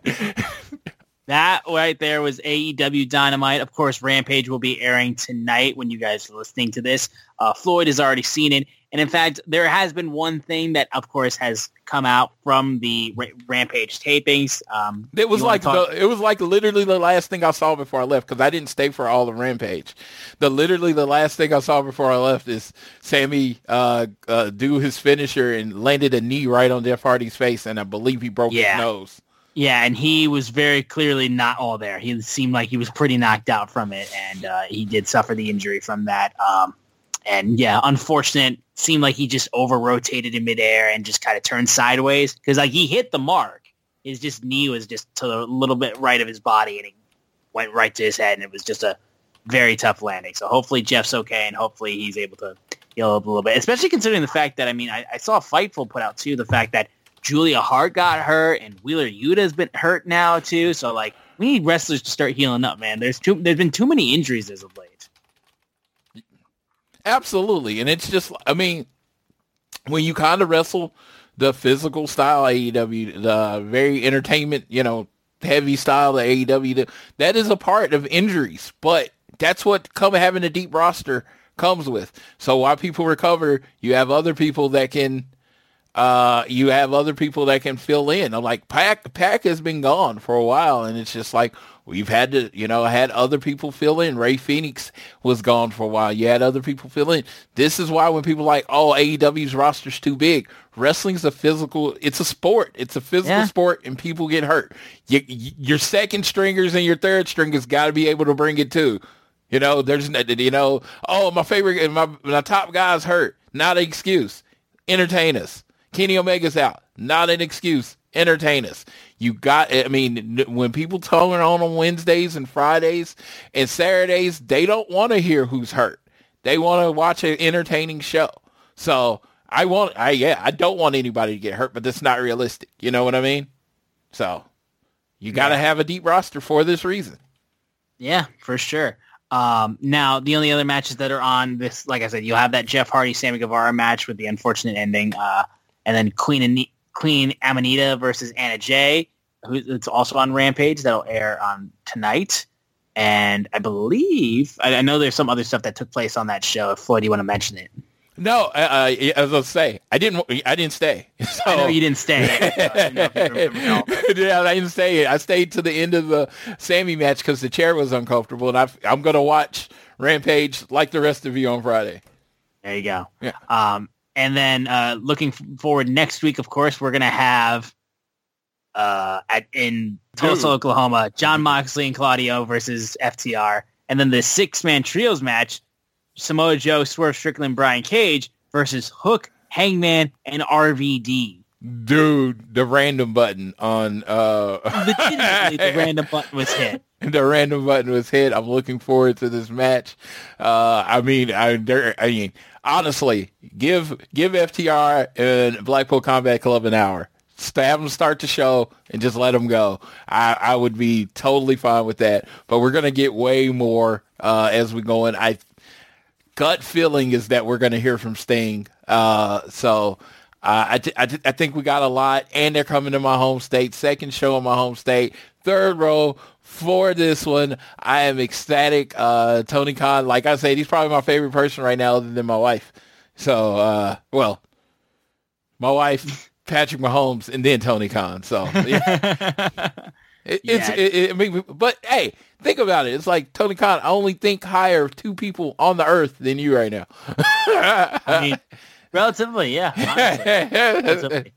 that right there was AEW Dynamite. Of course, Rampage will be airing tonight when you guys are listening to this. Uh, Floyd has already seen it. And in fact, there has been one thing that, of course, has come out from the Ra- Rampage tapings. Um, It was like the, it was like literally the last thing I saw before I left because I didn't stay for all of Rampage. The literally the last thing I saw before I left is Sammy uh, uh, do his finisher and landed a knee right on Jeff Hardy's face, and I believe he broke Yeah. his nose. Yeah, and he was very clearly not all there. He seemed like he was pretty knocked out from it, and uh, he did suffer the injury from that. Um, and yeah, unfortunate. Seemed like he just over rotated in midair and just kind of turned sideways because like he hit the mark. His just knee was just to a little bit right of his body, and he went right to his head, and it was just a very tough landing. So hopefully Jeff's okay, and hopefully he's able to heal up a little bit. Especially considering the fact that I mean I, I saw Fightful put out too the fact that Julia Hart got hurt and Wheeler Yuta's been hurt now too. So like we need wrestlers to start healing up, man. There's too there's been too many injuries as of late. Absolutely, and it's just I mean when you kind of wrestle the physical style AEW, the very entertainment, you know, heavy style the AEW, that is a part of injuries, but that's what come having a deep roster comes with. So while people recover, you have other people that can uh, you have other people that can fill in. I'm like Pac Pac has been gone for a while, and it's just like we've had to, you know, had other people fill in. Rey Fenix was gone for a while. You had other people fill in. This is why when people like, oh, AEW's roster's too big. Wrestling's a physical. It's a sport. It's a physical Yeah. sport, and people get hurt. You, you- your second stringers and your third stringers got to be able to bring it too. You know, there's, you know, oh, my favorite, my, my top guy's hurt. Not an excuse. Entertain us. Kenny Omega's out. Not an excuse. Entertain us. You got, I mean, when people turn on on Wednesdays and Fridays and Saturdays, they don't want to hear who's hurt. They want to watch an entertaining show. So I want, I, yeah, I don't want anybody to get hurt, but that's not realistic. You know what I mean? So you got to have a deep roster for this reason. Yeah, for sure. Um, now the only other matches that are on this, like I said, you'll have that Jeff Hardy Sammy Guevara match with the unfortunate ending, uh, and then Queen Ani- Queen Aminata versus Anna Jay, who it's also on Rampage that'll air on tonight. And I believe I, I know there's some other stuff that took place on that show. If Floyd, do you want to mention it? No, uh, uh, as I say, I didn't, I didn't stay. So. I know you didn't stay. I didn't know if you remember at all. yeah, I didn't stay. I stayed to the end of the Sammy match because the chair was uncomfortable, and I, I'm going to watch Rampage like the rest of you on Friday. There you go. Yeah. Um, and then uh, looking forward next week, of course, we're gonna have uh, at in Tulsa, Oklahoma. Jon Moxley and Claudio versus FTR, and then the six man trios match: Samoa Joe, Swerve Strickland, Brian Cage versus Hook, Hangman, and RVD. Dude, the random button on uh Legitimately, the random button was hit. the random button was hit. I'm looking forward to this match. Uh, I mean, I, there, I mean, honestly, give give FTR and Blackpool Combat Club an hour. Have them start the show and just let them go. I, I would be totally fine with that. But we're gonna get way more uh, as we go in. I gut feeling is that we're gonna hear from Sting. Uh, so. Uh, I, th- I, th- I think we got a lot, and they're coming to my home state. Second show in my home state, third row for this one. I am ecstatic. Uh, Tony Khan, like I said, he's probably my favorite person right now, other than my wife. So, uh, well, my wife, Patrick Mahomes, and then Tony Khan. So, yeah. It, it's, Yeah. it, it, I mean, but hey, think about it. It's like Tony Khan. I only think higher of two people on the earth than you right now. I mean, relatively, yeah. Relatively.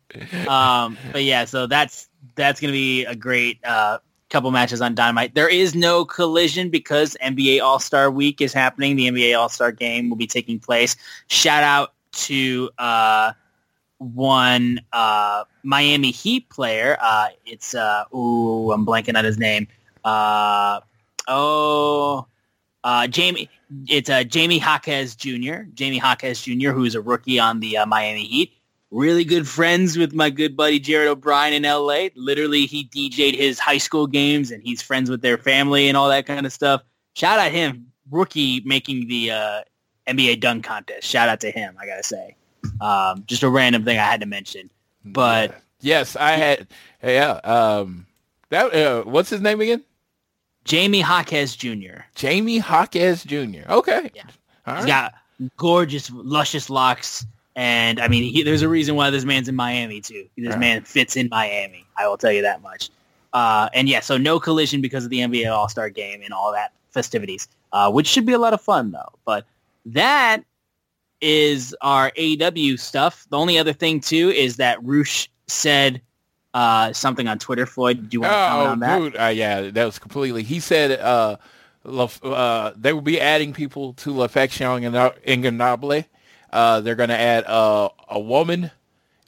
um, but yeah, so that's that's gonna be a great uh, couple matches on Dynamite. There is no collision because NBA All Star Week is happening. The NBA All Star Game will be taking place. Shout out to uh, one uh, Miami Heat player. Uh, it's uh, ooh, I'm blanking on his name. Uh, oh, Jamie. It's uh, Jamie Jaquez Jr. Jamie Jaquez Jr., who's a rookie on the uh, Miami Heat. Really good friends with my good buddy Jared O'Brien in LA. Literally, he DJ'd his high school games, and he's friends with their family and all that kind of stuff. Shout out him, rookie making the uh, NBA dunk contest. Shout out to him, I gotta say. Um, just a random thing I had to mention. But yes, I had. Yeah. Um, that. Uh, what's his name again? Jamie Jaquez Jr. Jamie Jaquez Jr. Okay. Yeah. All He's right. got gorgeous, luscious locks. And I mean, he, there's a reason why this man's in Miami too. This man fits in Miami. I will tell you that much. Uh, and yeah, so no collision because of the NBA All-Star game and all that festivities, uh, which should be a lot of fun though. But that is our AEW stuff. The only other thing too is that Rush said uh, something on Twitter. Floyd, do you want to comment Oh, on that? dude. Uh, yeah, that was completely. He said uh, La, uh, they will be adding people to La Facción Ingobernable. Uh, they're going to add uh, a woman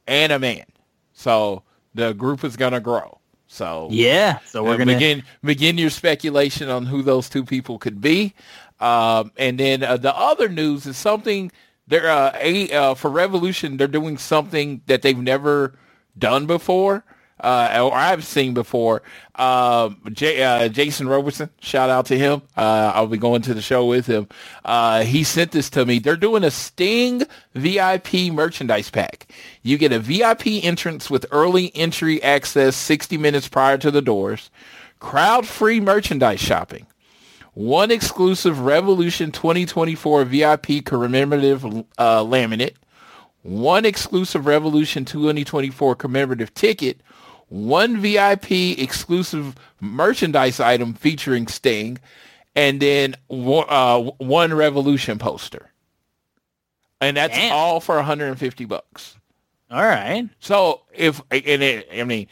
and a man. So the group is going to grow. So Yeah, so we're Uh, gonna begin begin your speculation on who those two people could be, um, and then uh, the other news is something they're uh, a uh, for Revolution. They're doing something that they've never done before. Uh, or I've seen before. Um, J, uh, Jason Robertson, shout out to him. Uh, I'll be going to the show with him. Uh, he sent this to me. They're doing a Sting VIP merchandise pack. You get a VIP entrance with early entry access 60 minutes prior to the doors, crowd-free merchandise shopping, one exclusive Revolution 2024 VIP commemorative uh, laminate, one exclusive Revolution 2024 commemorative ticket, one VIP exclusive merchandise item featuring Sting, and then one, uh, one Revolution poster. And that's Damn. all for 150 bucks. all right. So if and it, I mean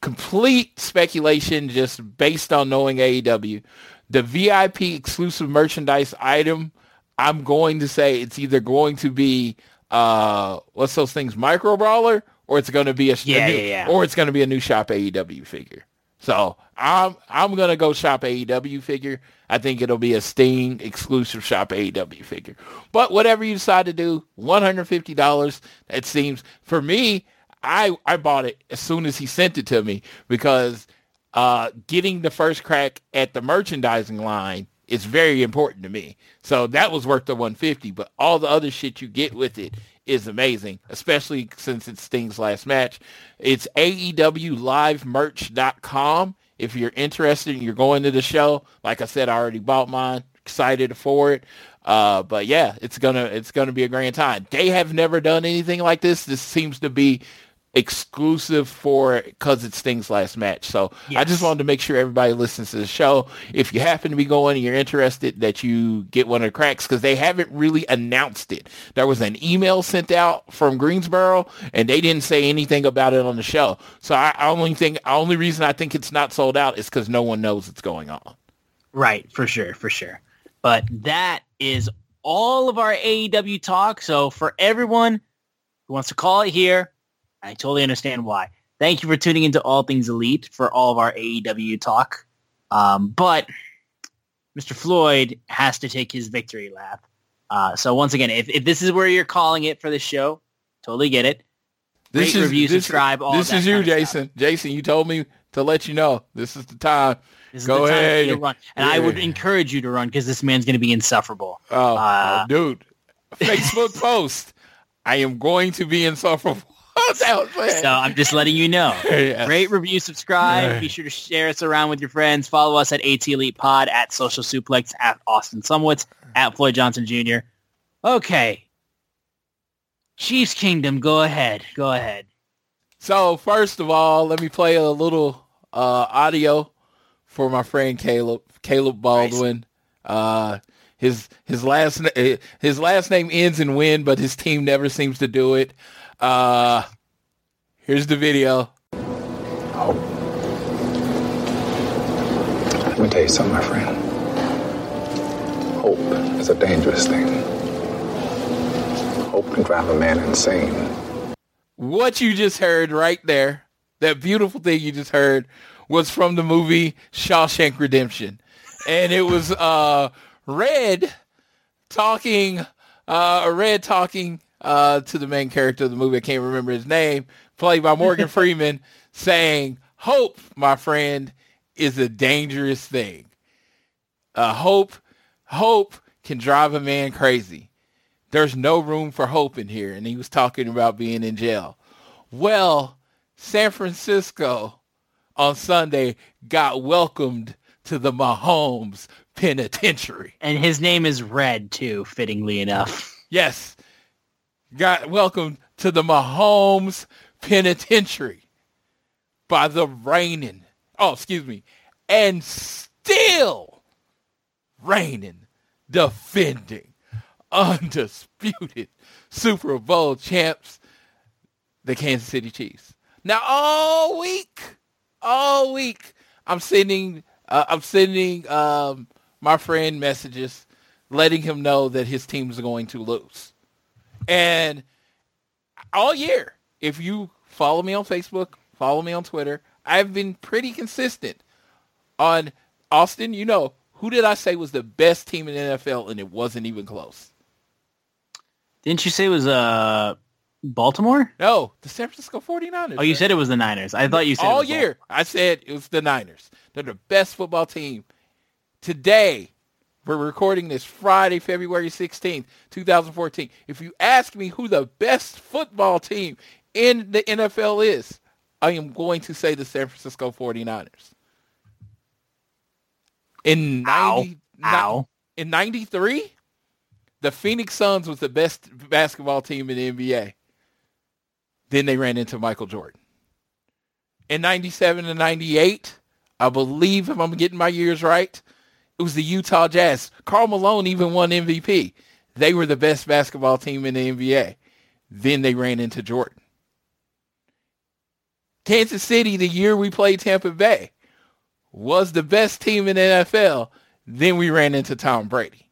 complete speculation just based on knowing AEW, the VIP exclusive merchandise item, I'm going to say it's either going to be uh what's those things micro brawler or it's going to be a, a Yeah, new, yeah, yeah. or it's going to be a new shop AEW figure. So I'm I'm gonna go shop AEW figure. I think it'll be a Sting exclusive shop AEW figure. But whatever you decide to do, one hundred fifty dollars. It seems for me. I I bought it as soon as he sent it to me because uh, getting the first crack at the merchandising line is very important to me. So that was worth the 150, but all the other shit you get with it is amazing, especially since it's Sting's last match. It's AEWlivemerch.com. If you're interested and you're going to the show, like I said, I already bought mine. Excited for it. Uh, but yeah, it's gonna it's gonna be a grand time. They have never done anything like this. This seems to be exclusive for because it's Sting's last match. So I just wanted to make sure everybody listens to the show. If you happen to be going and you're interested, that you get one of the cracks because they haven't really announced it. There was an email sent out from Greensboro, and they didn't say anything about it on the show. So I, I only think only reason I think it's not sold out is because no one knows what's going on. Right, for sure, for sure. But that is all of our AEW talk. So for everyone who wants to call it here, I totally understand why. Thank you for tuning into All Things Elite for all of our AEW talk. Um, but Mr. Floyd has to take his victory lap. Uh, so once again, if, if this is where you're calling it for the show, totally get it. Rate, review, subscribe, all This is you. Jason. Jason, you told me to let you know this is the time. This Go the time ahead. to run. And I would encourage you to run because this man's going to be insufferable. Oh, Uh, oh, dude, Facebook post. I am going to be insufferable. That was bad. So I'm just letting you know. Yes. Rate, review, subscribe. Yeah. Be sure to share us around with your friends. Follow us at AT Elite Pod, at Social Suplex, at Austin Szumowicz, at Floyd Johnson Jr. Okay. Chiefs Kingdom, go ahead. Go ahead. So first of all, let me play a little uh, audio for my friend Caleb Caleb Baldwin. Uh, his his last eh, his last name ends in win, but his team never seems to do it. Uh, here's the video. Let me tell you something, my friend. Hope is a dangerous thing. Hope can drive a man insane. what you just heard right there, that beautiful thing you just heard, was from the movie Shawshank Redemption, and it was uh, Red talking, uh, Red talking uh, to the main character of the movie. I can't remember his name, played by Morgan Freeman, saying, "Hope, my friend, is a dangerous thing. Uh, hope, hope can drive a man crazy." there's no room for hope in here. And he was talking about being in jail. Well, San Francisco on Sunday got welcomed to the Mahomes Penitentiary. And his name is Red, too, fittingly enough. Yes, got welcomed to the Mahomes Penitentiary by the reigning, oh, excuse me, and still reigning, defending, undisputed Super Bowl champs, the Kansas City Chiefs. Now all week, all week, I'm sending, uh, I'm sending um, my friend messages, letting him know that his team's going to lose. And all year, if you follow me on Facebook, follow me on Twitter, I've been pretty consistent on Austin. You know, who did I say was the best team in the NFL, and it wasn't even close. Didn't you say it was uh, Baltimore? No, the San Francisco 49ers. Oh, you man. said it was the Niners. I thought you said it all year. I said it was the Niners. They're the best football team. Today, we're recording this Friday, February 16th, 2014. If you ask me who the best football team in the NFL is, I am going to say the San Francisco 49ers. In Ow. 90, Ow. in 93, the Phoenix Suns was the best basketball team in the NBA. Then they ran into Michael Jordan. In 97 and 98, I believe if I'm getting my years right, it was the Utah Jazz. Karl Malone even won MVP. They were the best basketball team in the NBA. Then they ran into Jordan. Kansas City, the year we played Tampa Bay, was the best team in the NFL. Then we ran into Tom Brady.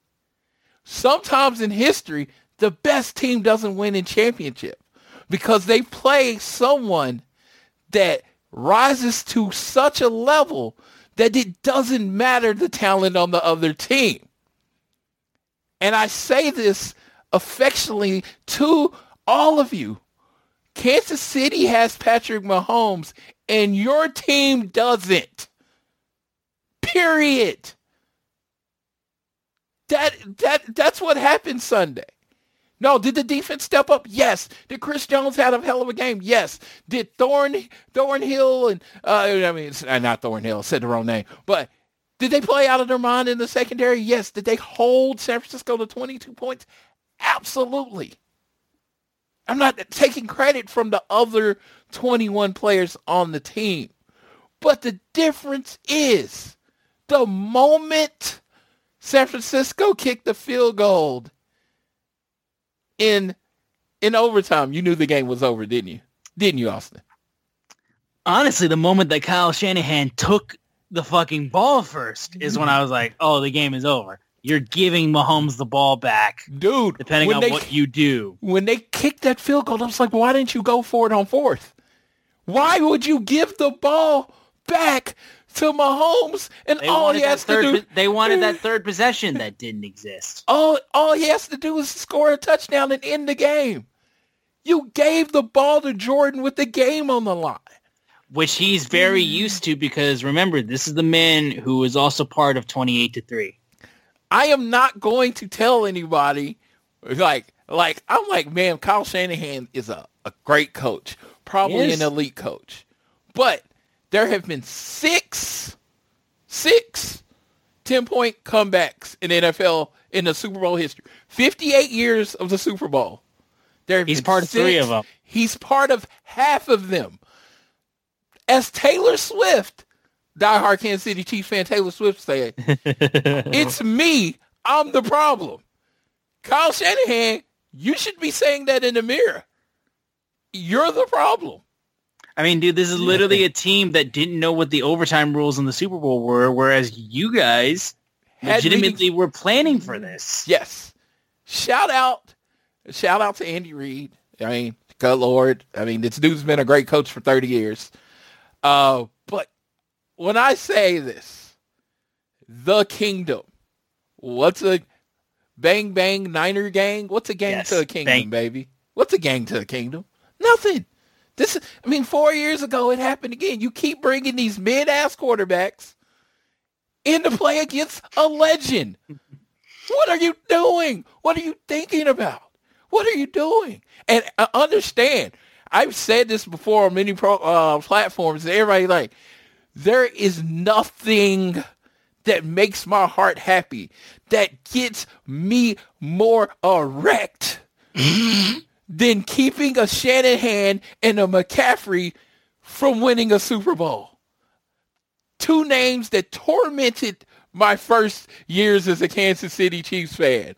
Sometimes in history, the best team doesn't win in championship because they play someone that rises to such a level that it doesn't matter the talent on the other team. And I say this affectionately to all of you. Kansas City has Patrick Mahomes and your team doesn't. Period. That that that's what happened Sunday. No, did the defense step up? Yes. Did Chris Jones have a hell of a game? Yes. Did Thorn Thornhill and uh, I mean not Thornhill, said the wrong name, but did they play out of their mind in the secondary? Yes. Did they hold San Francisco to 22 points? Absolutely. I'm not taking credit from the other 21 players on the team. But the difference is the moment San Francisco kicked the field goal in in overtime, you knew the game was over, didn't you? Didn't you, Austin? Honestly, the moment that Kyle Shanahan took the fucking ball first is when I was like, oh, the game is over. You're giving Mahomes the ball back, Dude, depending on they, what you do. when they kicked that field goal, I was like, why didn't you go for it on fourth? Why would you give the ball back to Mahomes and They all he has to third, do? They wanted that third possession that didn't exist. All all he has to do is score a touchdown and end the game. You gave the ball to Jordan with the game on the line. which he's very used to because remember, this is the man who was also part of 28 to 3. I am not going to tell anybody like like I'm like, man, Kyle Shanahan is a, a great coach, probably an elite coach. But there have been six six 10-point comebacks in NFL in the Super Bowl history. 58 years of the Super Bowl. There He's part of three six- of 'em. He's part of half of them. As Taylor Swift, diehard Kansas City Chiefs fan Taylor Swift said, it's me. I'm the problem. Kyle Shanahan, you should be saying that in the mirror. You're the problem. I mean, dude, this is literally a team that didn't know what the overtime rules in the Super Bowl were, whereas you guys Had legitimately meetings- were planning for this. Yes. Shout out, shout out to Andy Reid. I mean, good Lord. I mean, this dude's been a great coach for 30 years. Uh, but when I say this, the kingdom, what's a bang bang Niner gang? What's a gang Yes, to a kingdom, bang. baby? What's a gang to a kingdom? Nothing. This, is- I mean, four years ago it happened again. You keep bringing these mid-ass quarterbacks in to play against a legend. What are you doing? What are you thinking about? What are you doing? And I understand. I've said this before on many pro, uh, platforms. Everybody like, there is nothing that makes my heart happy that gets me more erect than keeping a Shanahan and a McCaffrey from winning a Super Bowl. Two names that tormented my first years as a Kansas City Chiefs fan.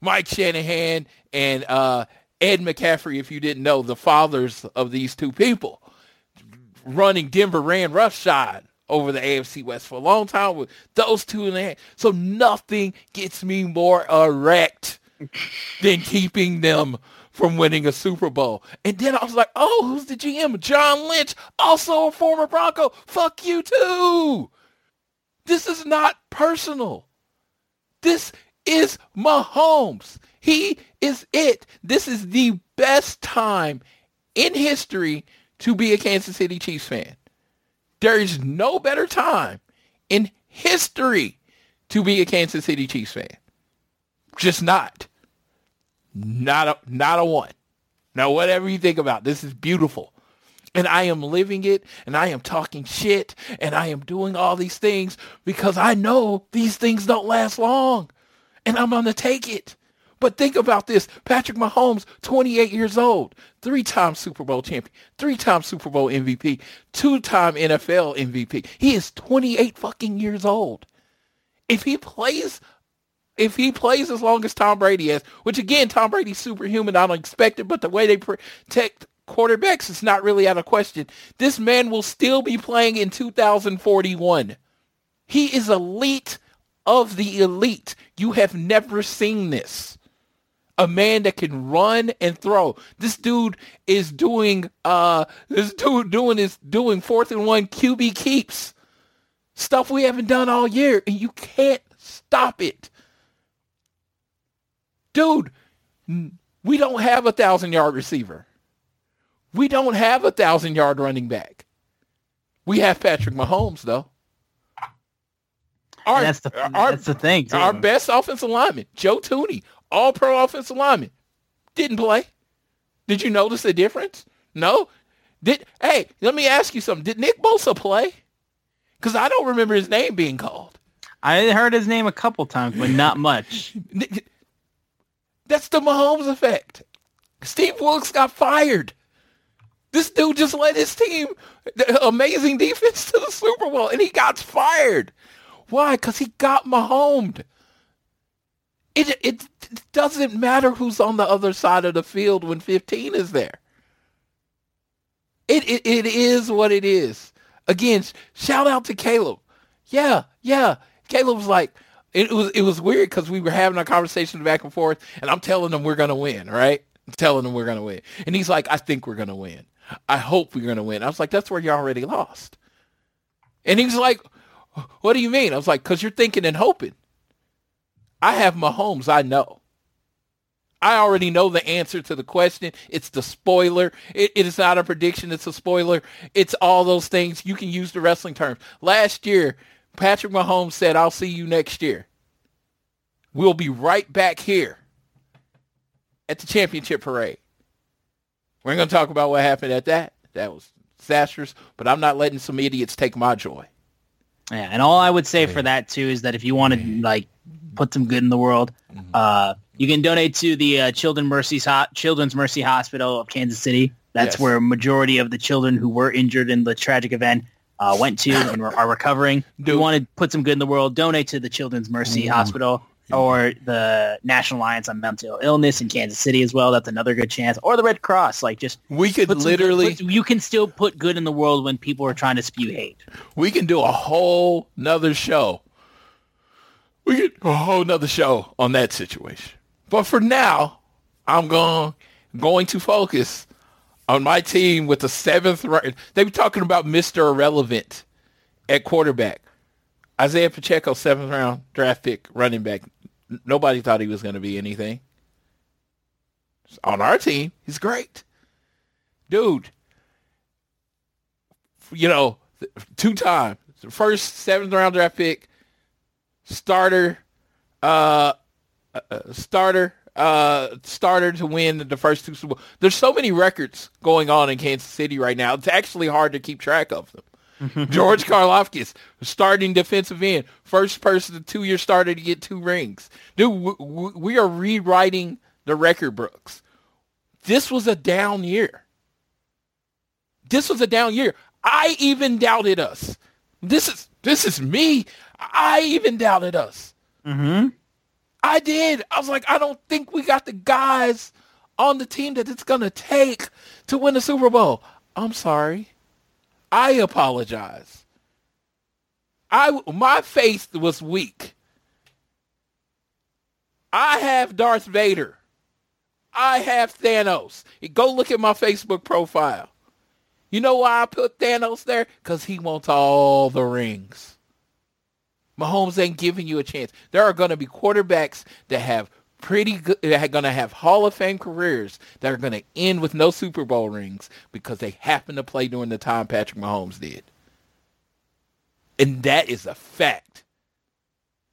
Mike Shanahan and uh, Ed McCaffrey, if you didn't know, the fathers of these two people. Running Denver ran roughshod over the AFC West for a long time with those two in the hand. So nothing gets me more erect than keeping them from winning a Super Bowl. And then I was like, oh, who's the GM? John Lynch, also a former Bronco. Fuck you too. This is not personal. This is Mahomes. He is it. This is the best time in history to be a Kansas City Chiefs fan. There is no better time in history to be a Kansas City Chiefs fan. Just not. Not a not a one. Now whatever you think about, this is beautiful. And I am living it and I am talking shit and I am doing all these things because I know these things don't last long. And I'm going to take it. But think about this. Patrick Mahomes, 28 years old, three-time Super Bowl champion, three-time Super Bowl MVP, two-time NFL MVP. He is 28 fucking years old. If he plays if he plays as long as Tom Brady has, which again, Tom Brady's superhuman, I don't expect it, but the way they protect quarterbacks is not really out of question. This man will still be playing in 2041. He is elite of the elite. You have never seen this. A man that can run and throw. This dude is doing uh this dude doing is doing fourth and one QB keeps. Stuff we haven't done all year and you can't stop it. Dude, we don't have a thousand yard receiver. We don't have a thousand yard running back. We have Patrick Mahomes though. Our, And that's the our, that's the thing. Too. our best offensive lineman, Joe Thuney, all pro offensive lineman, didn't play. Did you notice the difference? No. Did hey, let me ask you something. Did Nick Bosa play? Because I don't remember his name being called. I heard his name a couple times, but not much. That's the Mahomes effect. Steve Wilks got fired. This dude just led his team, amazing defense to the Super Bowl, and he got fired. Why? Because he got Mahomes. It, it doesn't matter who's on the other side of the field when 15 is there. It, it, it is what it is. Again, shout out to Caleb. Yeah, yeah. Caleb was like, it was it was weird because we were having a conversation back and forth, and I'm telling him we're gonna win, right? I'm telling him we're gonna win, and he's like, I think we're gonna win. I hope we're gonna win. I was like, that's where you already lost. And he's like, what do you mean? I was like, because you're thinking and hoping. I have Mahomes. I know. I already know the answer to the question. It's the spoiler. It, it is not a prediction. It's a spoiler. It's all those things. You can use the wrestling terms. Last year, Patrick Mahomes said, I'll see you next year. We'll be right back here at the championship parade. We're going to talk about what happened at that. That was disastrous, but I'm not letting some idiots take my joy. Yeah, and all I would say for that too is that if you want to mm-hmm. like put some good in the world, uh, you can donate to the uh, Children Mercy's Ho- Children's Mercy Hospital of Kansas City. That's Yes. where a majority of the children who were injured in the tragic event uh, went to and are are recovering. If you want to put some good in the world, donate to the Children's Mercy Hospital or the National Alliance on Mental Illness in Kansas City as well. That's another good chance. Or the Red Cross. Like just We could some good- literally, put- you can still put good in the world when people are trying to spew hate. we can do a whole nother show. We do a whole nother show on that situation. But for now, I'm going going to focus on my team with the seventh round. They were talking about Mr. Irrelevant at quarterback. Isaiah Pacheco, seventh round draft pick, running back. Nobody thought he was going to be anything. On our team, he's great. Dude, you know, two time, first seventh round draft pick, starter, uh, uh, starter, uh, starter to win the first two Super Bowl. There's so many records going on in Kansas City right now. It's actually hard to keep track of them. George Karlaftis, starting defensive end, first person, two-year starter to get two rings. Dude, w- w- we are rewriting the record books. This was a down year. This was a down year. I even doubted us. This is this is me. I even doubted us. Mm-hmm. I did. I was like, I don't think we got the guys on the team that it's gonna take to win the Super Bowl. I'm sorry. I apologize. I my faith was weak. I have Darth Vader. I have Thanos. Go look at my Facebook profile. You know why I put Thanos there? Because he wants all the rings. Mahomes ain't giving you a chance. There are going to be quarterbacks that have pretty good, that are going to have Hall of Fame careers that are going to end with no Super Bowl rings because they happen to play during the time Patrick Mahomes did. And that is a fact.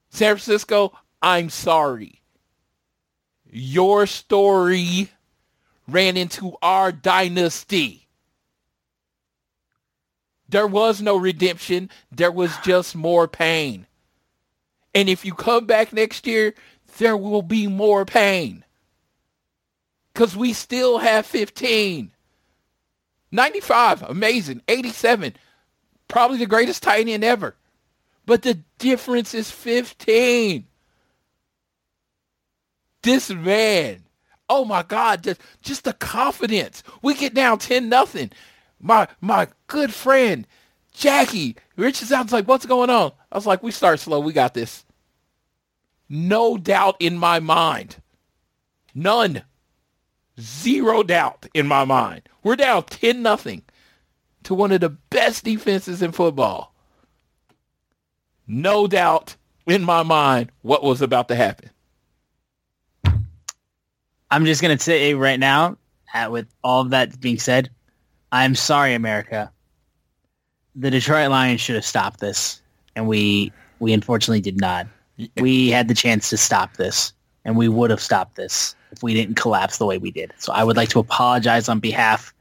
San Francisco, I'm sorry. Your story ran into our dynasty. There was no redemption. There was just more pain. And if you come back next year, there will be more pain. Because we still have 15. 95, amazing. 87, probably the greatest tight end ever. But the difference is 15. This man, oh my God, just, just the confidence. We get down 10 nothing. My my good friend, Jackie, Rich sounds like, what's going on? I was like, we start slow. We got this. No doubt in my mind. None. Zero doubt in my mind. We're down 10 nothing to one of the best defenses in football. No doubt in my mind what was about to happen. I'm just gonna say right now, uh, with all of that being said, I'm sorry, America. The Detroit Lions should have stopped this, and we we unfortunately did not. We had the chance to stop this, and we would have stopped this if we didn't collapse the way we did. So I would like to apologize on behalf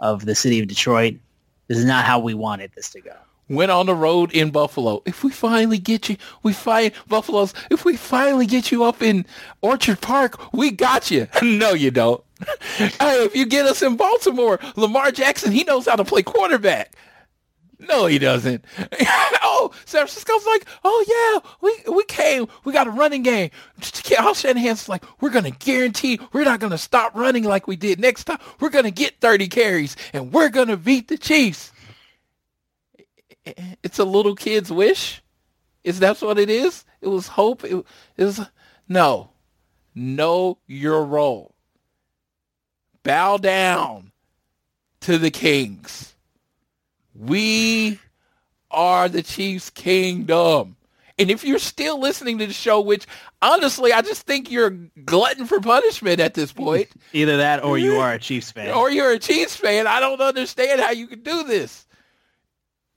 of the city of Detroit. This is not how we wanted this to go. went on the road in Buffalo. If we finally get you, we find Buffalo's. If we finally get you up in Orchard Park, we got you. no, you don't. hey, if you get us in Baltimore, Lamar Jackson, he knows how to play quarterback. No, he doesn't. oh, San Francisco's like, oh yeah, we we came, we got a running game. Al Shanahan's like, we're gonna guarantee we're not gonna stop running like we did next time. We're gonna get 30 carries and we're gonna beat the Chiefs. It's a little kid's wish. Is that what it is? It was hope. It, it was no. Know your role. Bow down to the kings. We are the Chiefs' kingdom. And if you're still listening to the show, which honestly, I just think you're glutton for punishment at this point. Either that or you are a Chiefs fan. Or you're a Chiefs fan. I don't understand how you can do this.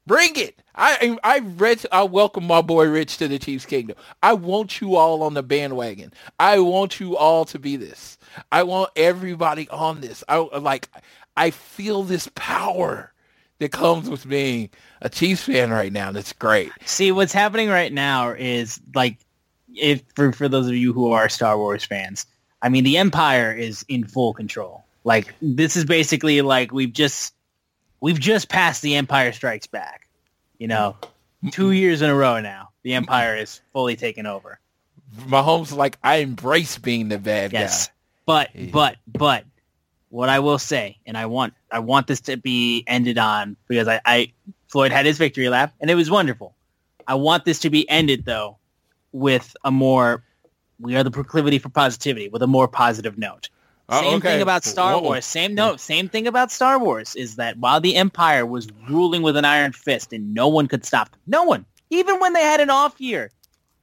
Bring it. I I read I welcome my boy Rich to the Chiefs kingdom. I want you all on the bandwagon. I want you all to be this. I want everybody on this. I like I feel this power that comes with being a Chiefs fan right now. That's great. See, what's happening right now is like, if for for those of you who are Star Wars fans, I mean, the Empire is in full control. Like, this is basically like we've just we've just passed the Empire Strikes Back. You know, two mm-hmm. years in a row now, the Empire is fully taken over. Mahomes like I embrace being the bad yes. guy. But but but what I will say, and I want I want this to be ended on because I, I Floyd had his victory lap and it was wonderful. I want this to be ended though with a more we are the proclivity for positivity with a more positive note. Oh, Same okay. thing about Star Whoa. Wars. Same note. Same thing about Star Wars is that while the Empire was ruling with an iron fist and no one could stop them, no one, even when they had an off year,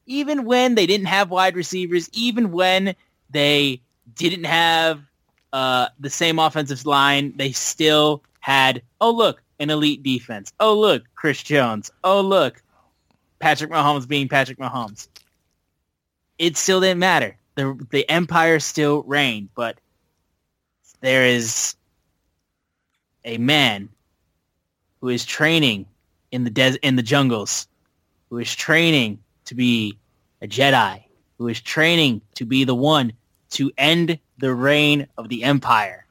even when they didn't have wide receivers, even when they didn't have uh, the same offensive line, they still had, oh, look, an elite defense. Oh, look, Chris Jones. Oh, look, Patrick Mahomes being Patrick Mahomes. It still didn't matter. The, the Empire still reigned, but there is a man who is training in the des- in the jungles, who is training to be a Jedi, who is training to be the one to end the reign of the Empire.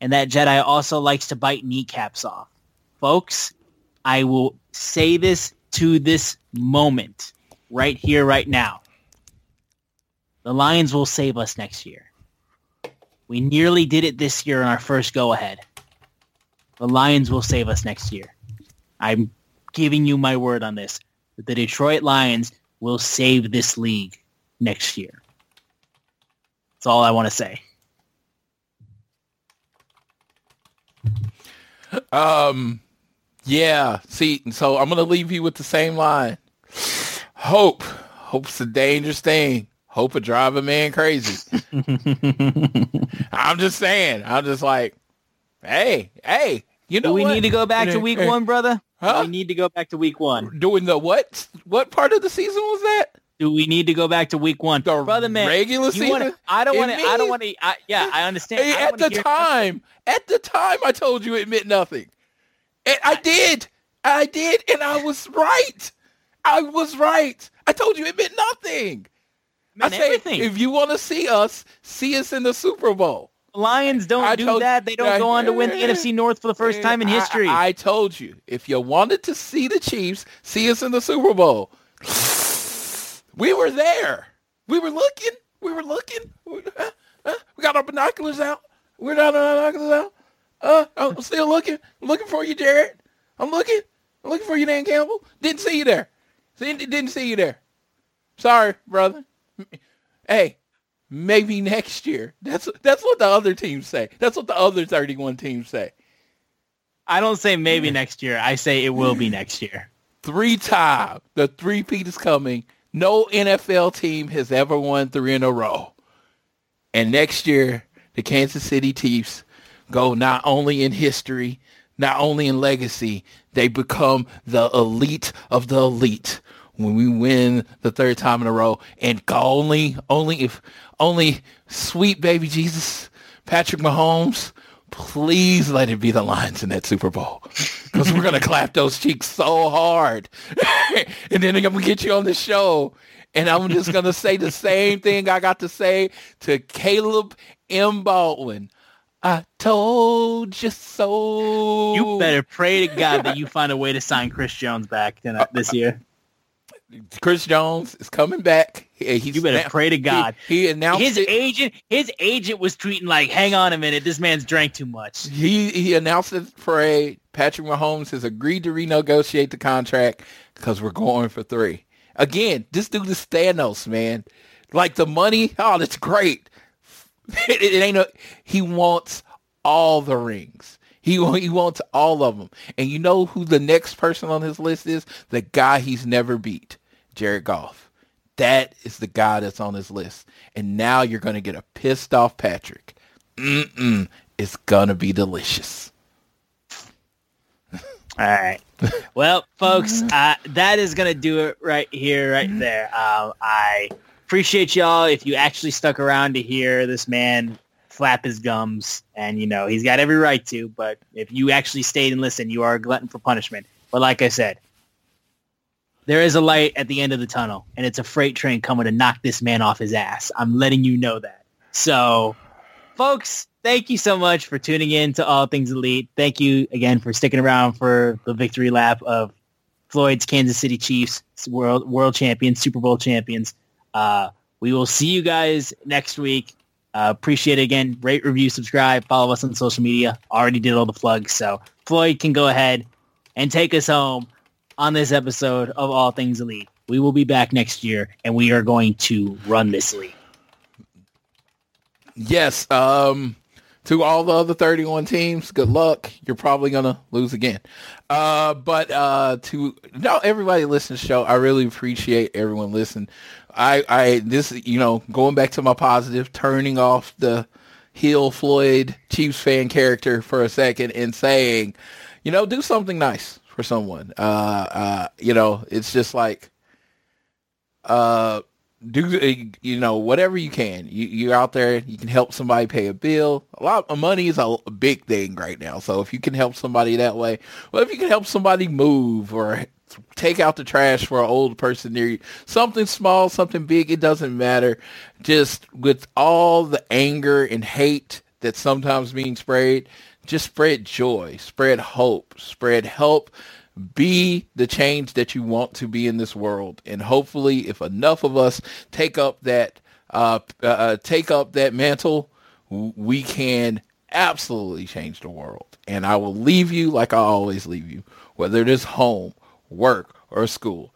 And that Jedi also likes to bite kneecaps off. Folks, I will say this to this moment, right here, right now. The Lions will save us next year. We nearly did it this year on our first go-ahead. The Lions will save us next year. I'm giving you my word on this. That the Detroit Lions will save this league next year. That's all I want to say. Um, yeah. See, so I'm gonna leave you with the same line. Hope, hope's a dangerous thing. Hope will drive a man crazy. I'm just saying. I'm just like, hey, hey, you know Do we what? need to go back to week one, brother? Huh? We need to go back to week one? Doing the what? What part of the season was that? Do we need to go back to week one, The brother? Man, regular you wanna- season? I don't want to. I don't want to. Yeah, I understand. Hey, I at the time, at the time, I told you it meant nothing. And I did. I did, and I was right. I was right. I told you it meant nothing. I said, everything. if you want to see us, see us in the Super Bowl. Lions don't I do told- that. They don't I- go on to win the NFC North for the first time in history. I, I told you, if you wanted to see the Chiefs, see us in the Super Bowl. We were there. We were looking. We were looking. We, uh, uh, we got our binoculars out. We're not our binoculars out. Uh, I'm still looking. I'm looking for you, Jared. I'm looking. I'm looking for you, Dan Campbell. Didn't see you there. Didn't see you there. Sorry, brother. Hey, maybe next year. That's that's what the other teams say. That's what the other 31 teams say. I don't say maybe next year. I say it will be next year. Three time. The three-peat is coming. No NFL team has ever won three in a row. And next year, the Kansas City Chiefs go not only in history, not only in legacy, they become the elite of the elite when we win the third time in a row. And only, only if, only sweet baby Jesus, Patrick Mahomes, please let it be the Lions in that Super Bowl. because we're gonna clap those cheeks so hard, and then I'm gonna get you on the show, and I'm just gonna say the same thing I got to say to Caleb M. Baldwin. I told you so. You better pray to God that you find a way to sign Chris Jones back tonight, uh, this year. Chris Jones is coming back. He's You better now- pray to God. He, he announced His it. agent, his agent was tweeting like, "Hang on a minute, this man's drank too much." He he announced the parade. Patrick Mahomes has agreed to renegotiate the contract because we're going for three. Again, this dude is Thanos, man. Like the money, oh, that's great. It, it ain't a. He wants all the rings. He he wants all of them. And you know who the next person on his list is? The guy he's never beat, Jared Goff. That is the guy that's on his list. And now you're going to get a pissed off Patrick. Mm-mm. It's going to be delicious. All right. Well, folks, uh, that is going to do it right here, right there. Um, I appreciate y'all if you actually stuck around to hear this man flap his gums. And, you know, he's got every right to. But if you actually stayed and listened, you are a glutton for punishment. But like I said, there is a light at the end of the tunnel, and it's a freight train coming to knock this man off his ass. I'm letting you know that. So, folks, thank you so much for tuning in to All Things Elite. Thank you again for sticking around for the victory lap of Floyd's Kansas City Chiefs, world world champions, Super Bowl champions. Uh, we will see you guys next week. Uh, appreciate it again. Rate, review, subscribe, follow us on social media. Already did all the plugs, so Floyd can go ahead and take us home on this episode of All Things Elite. We will be back next year, and we are going to run this league. Yes. Um, to all the other 31 teams, good luck. You're probably going to lose again. Uh, but uh, to no, everybody listen to the show. I really appreciate everyone listening. I, I, this, you know, going back to my positive, turning off the heel Floyd Chiefs fan character for a second and saying, you know, do something nice for someone. Uh, uh, you know, it's just like, uh, do you know whatever you can. You, you're out there you can help somebody pay a bill. A lot of money is a, big thing right now. So if you can help somebody that way well if you can help somebody move or take out the trash for an old person near you something small something big it doesn't matter. Just with all the anger and hate that's sometimes being sprayed just spread joy spread hope spread help be the change that you want to be in this world. And hopefully if enough of us take up that uh, uh take up that mantle we can absolutely change the world. And i will leave you like i always leave you whether it is home work or school.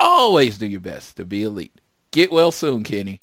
Always do your best to be elite. Get well soon kenny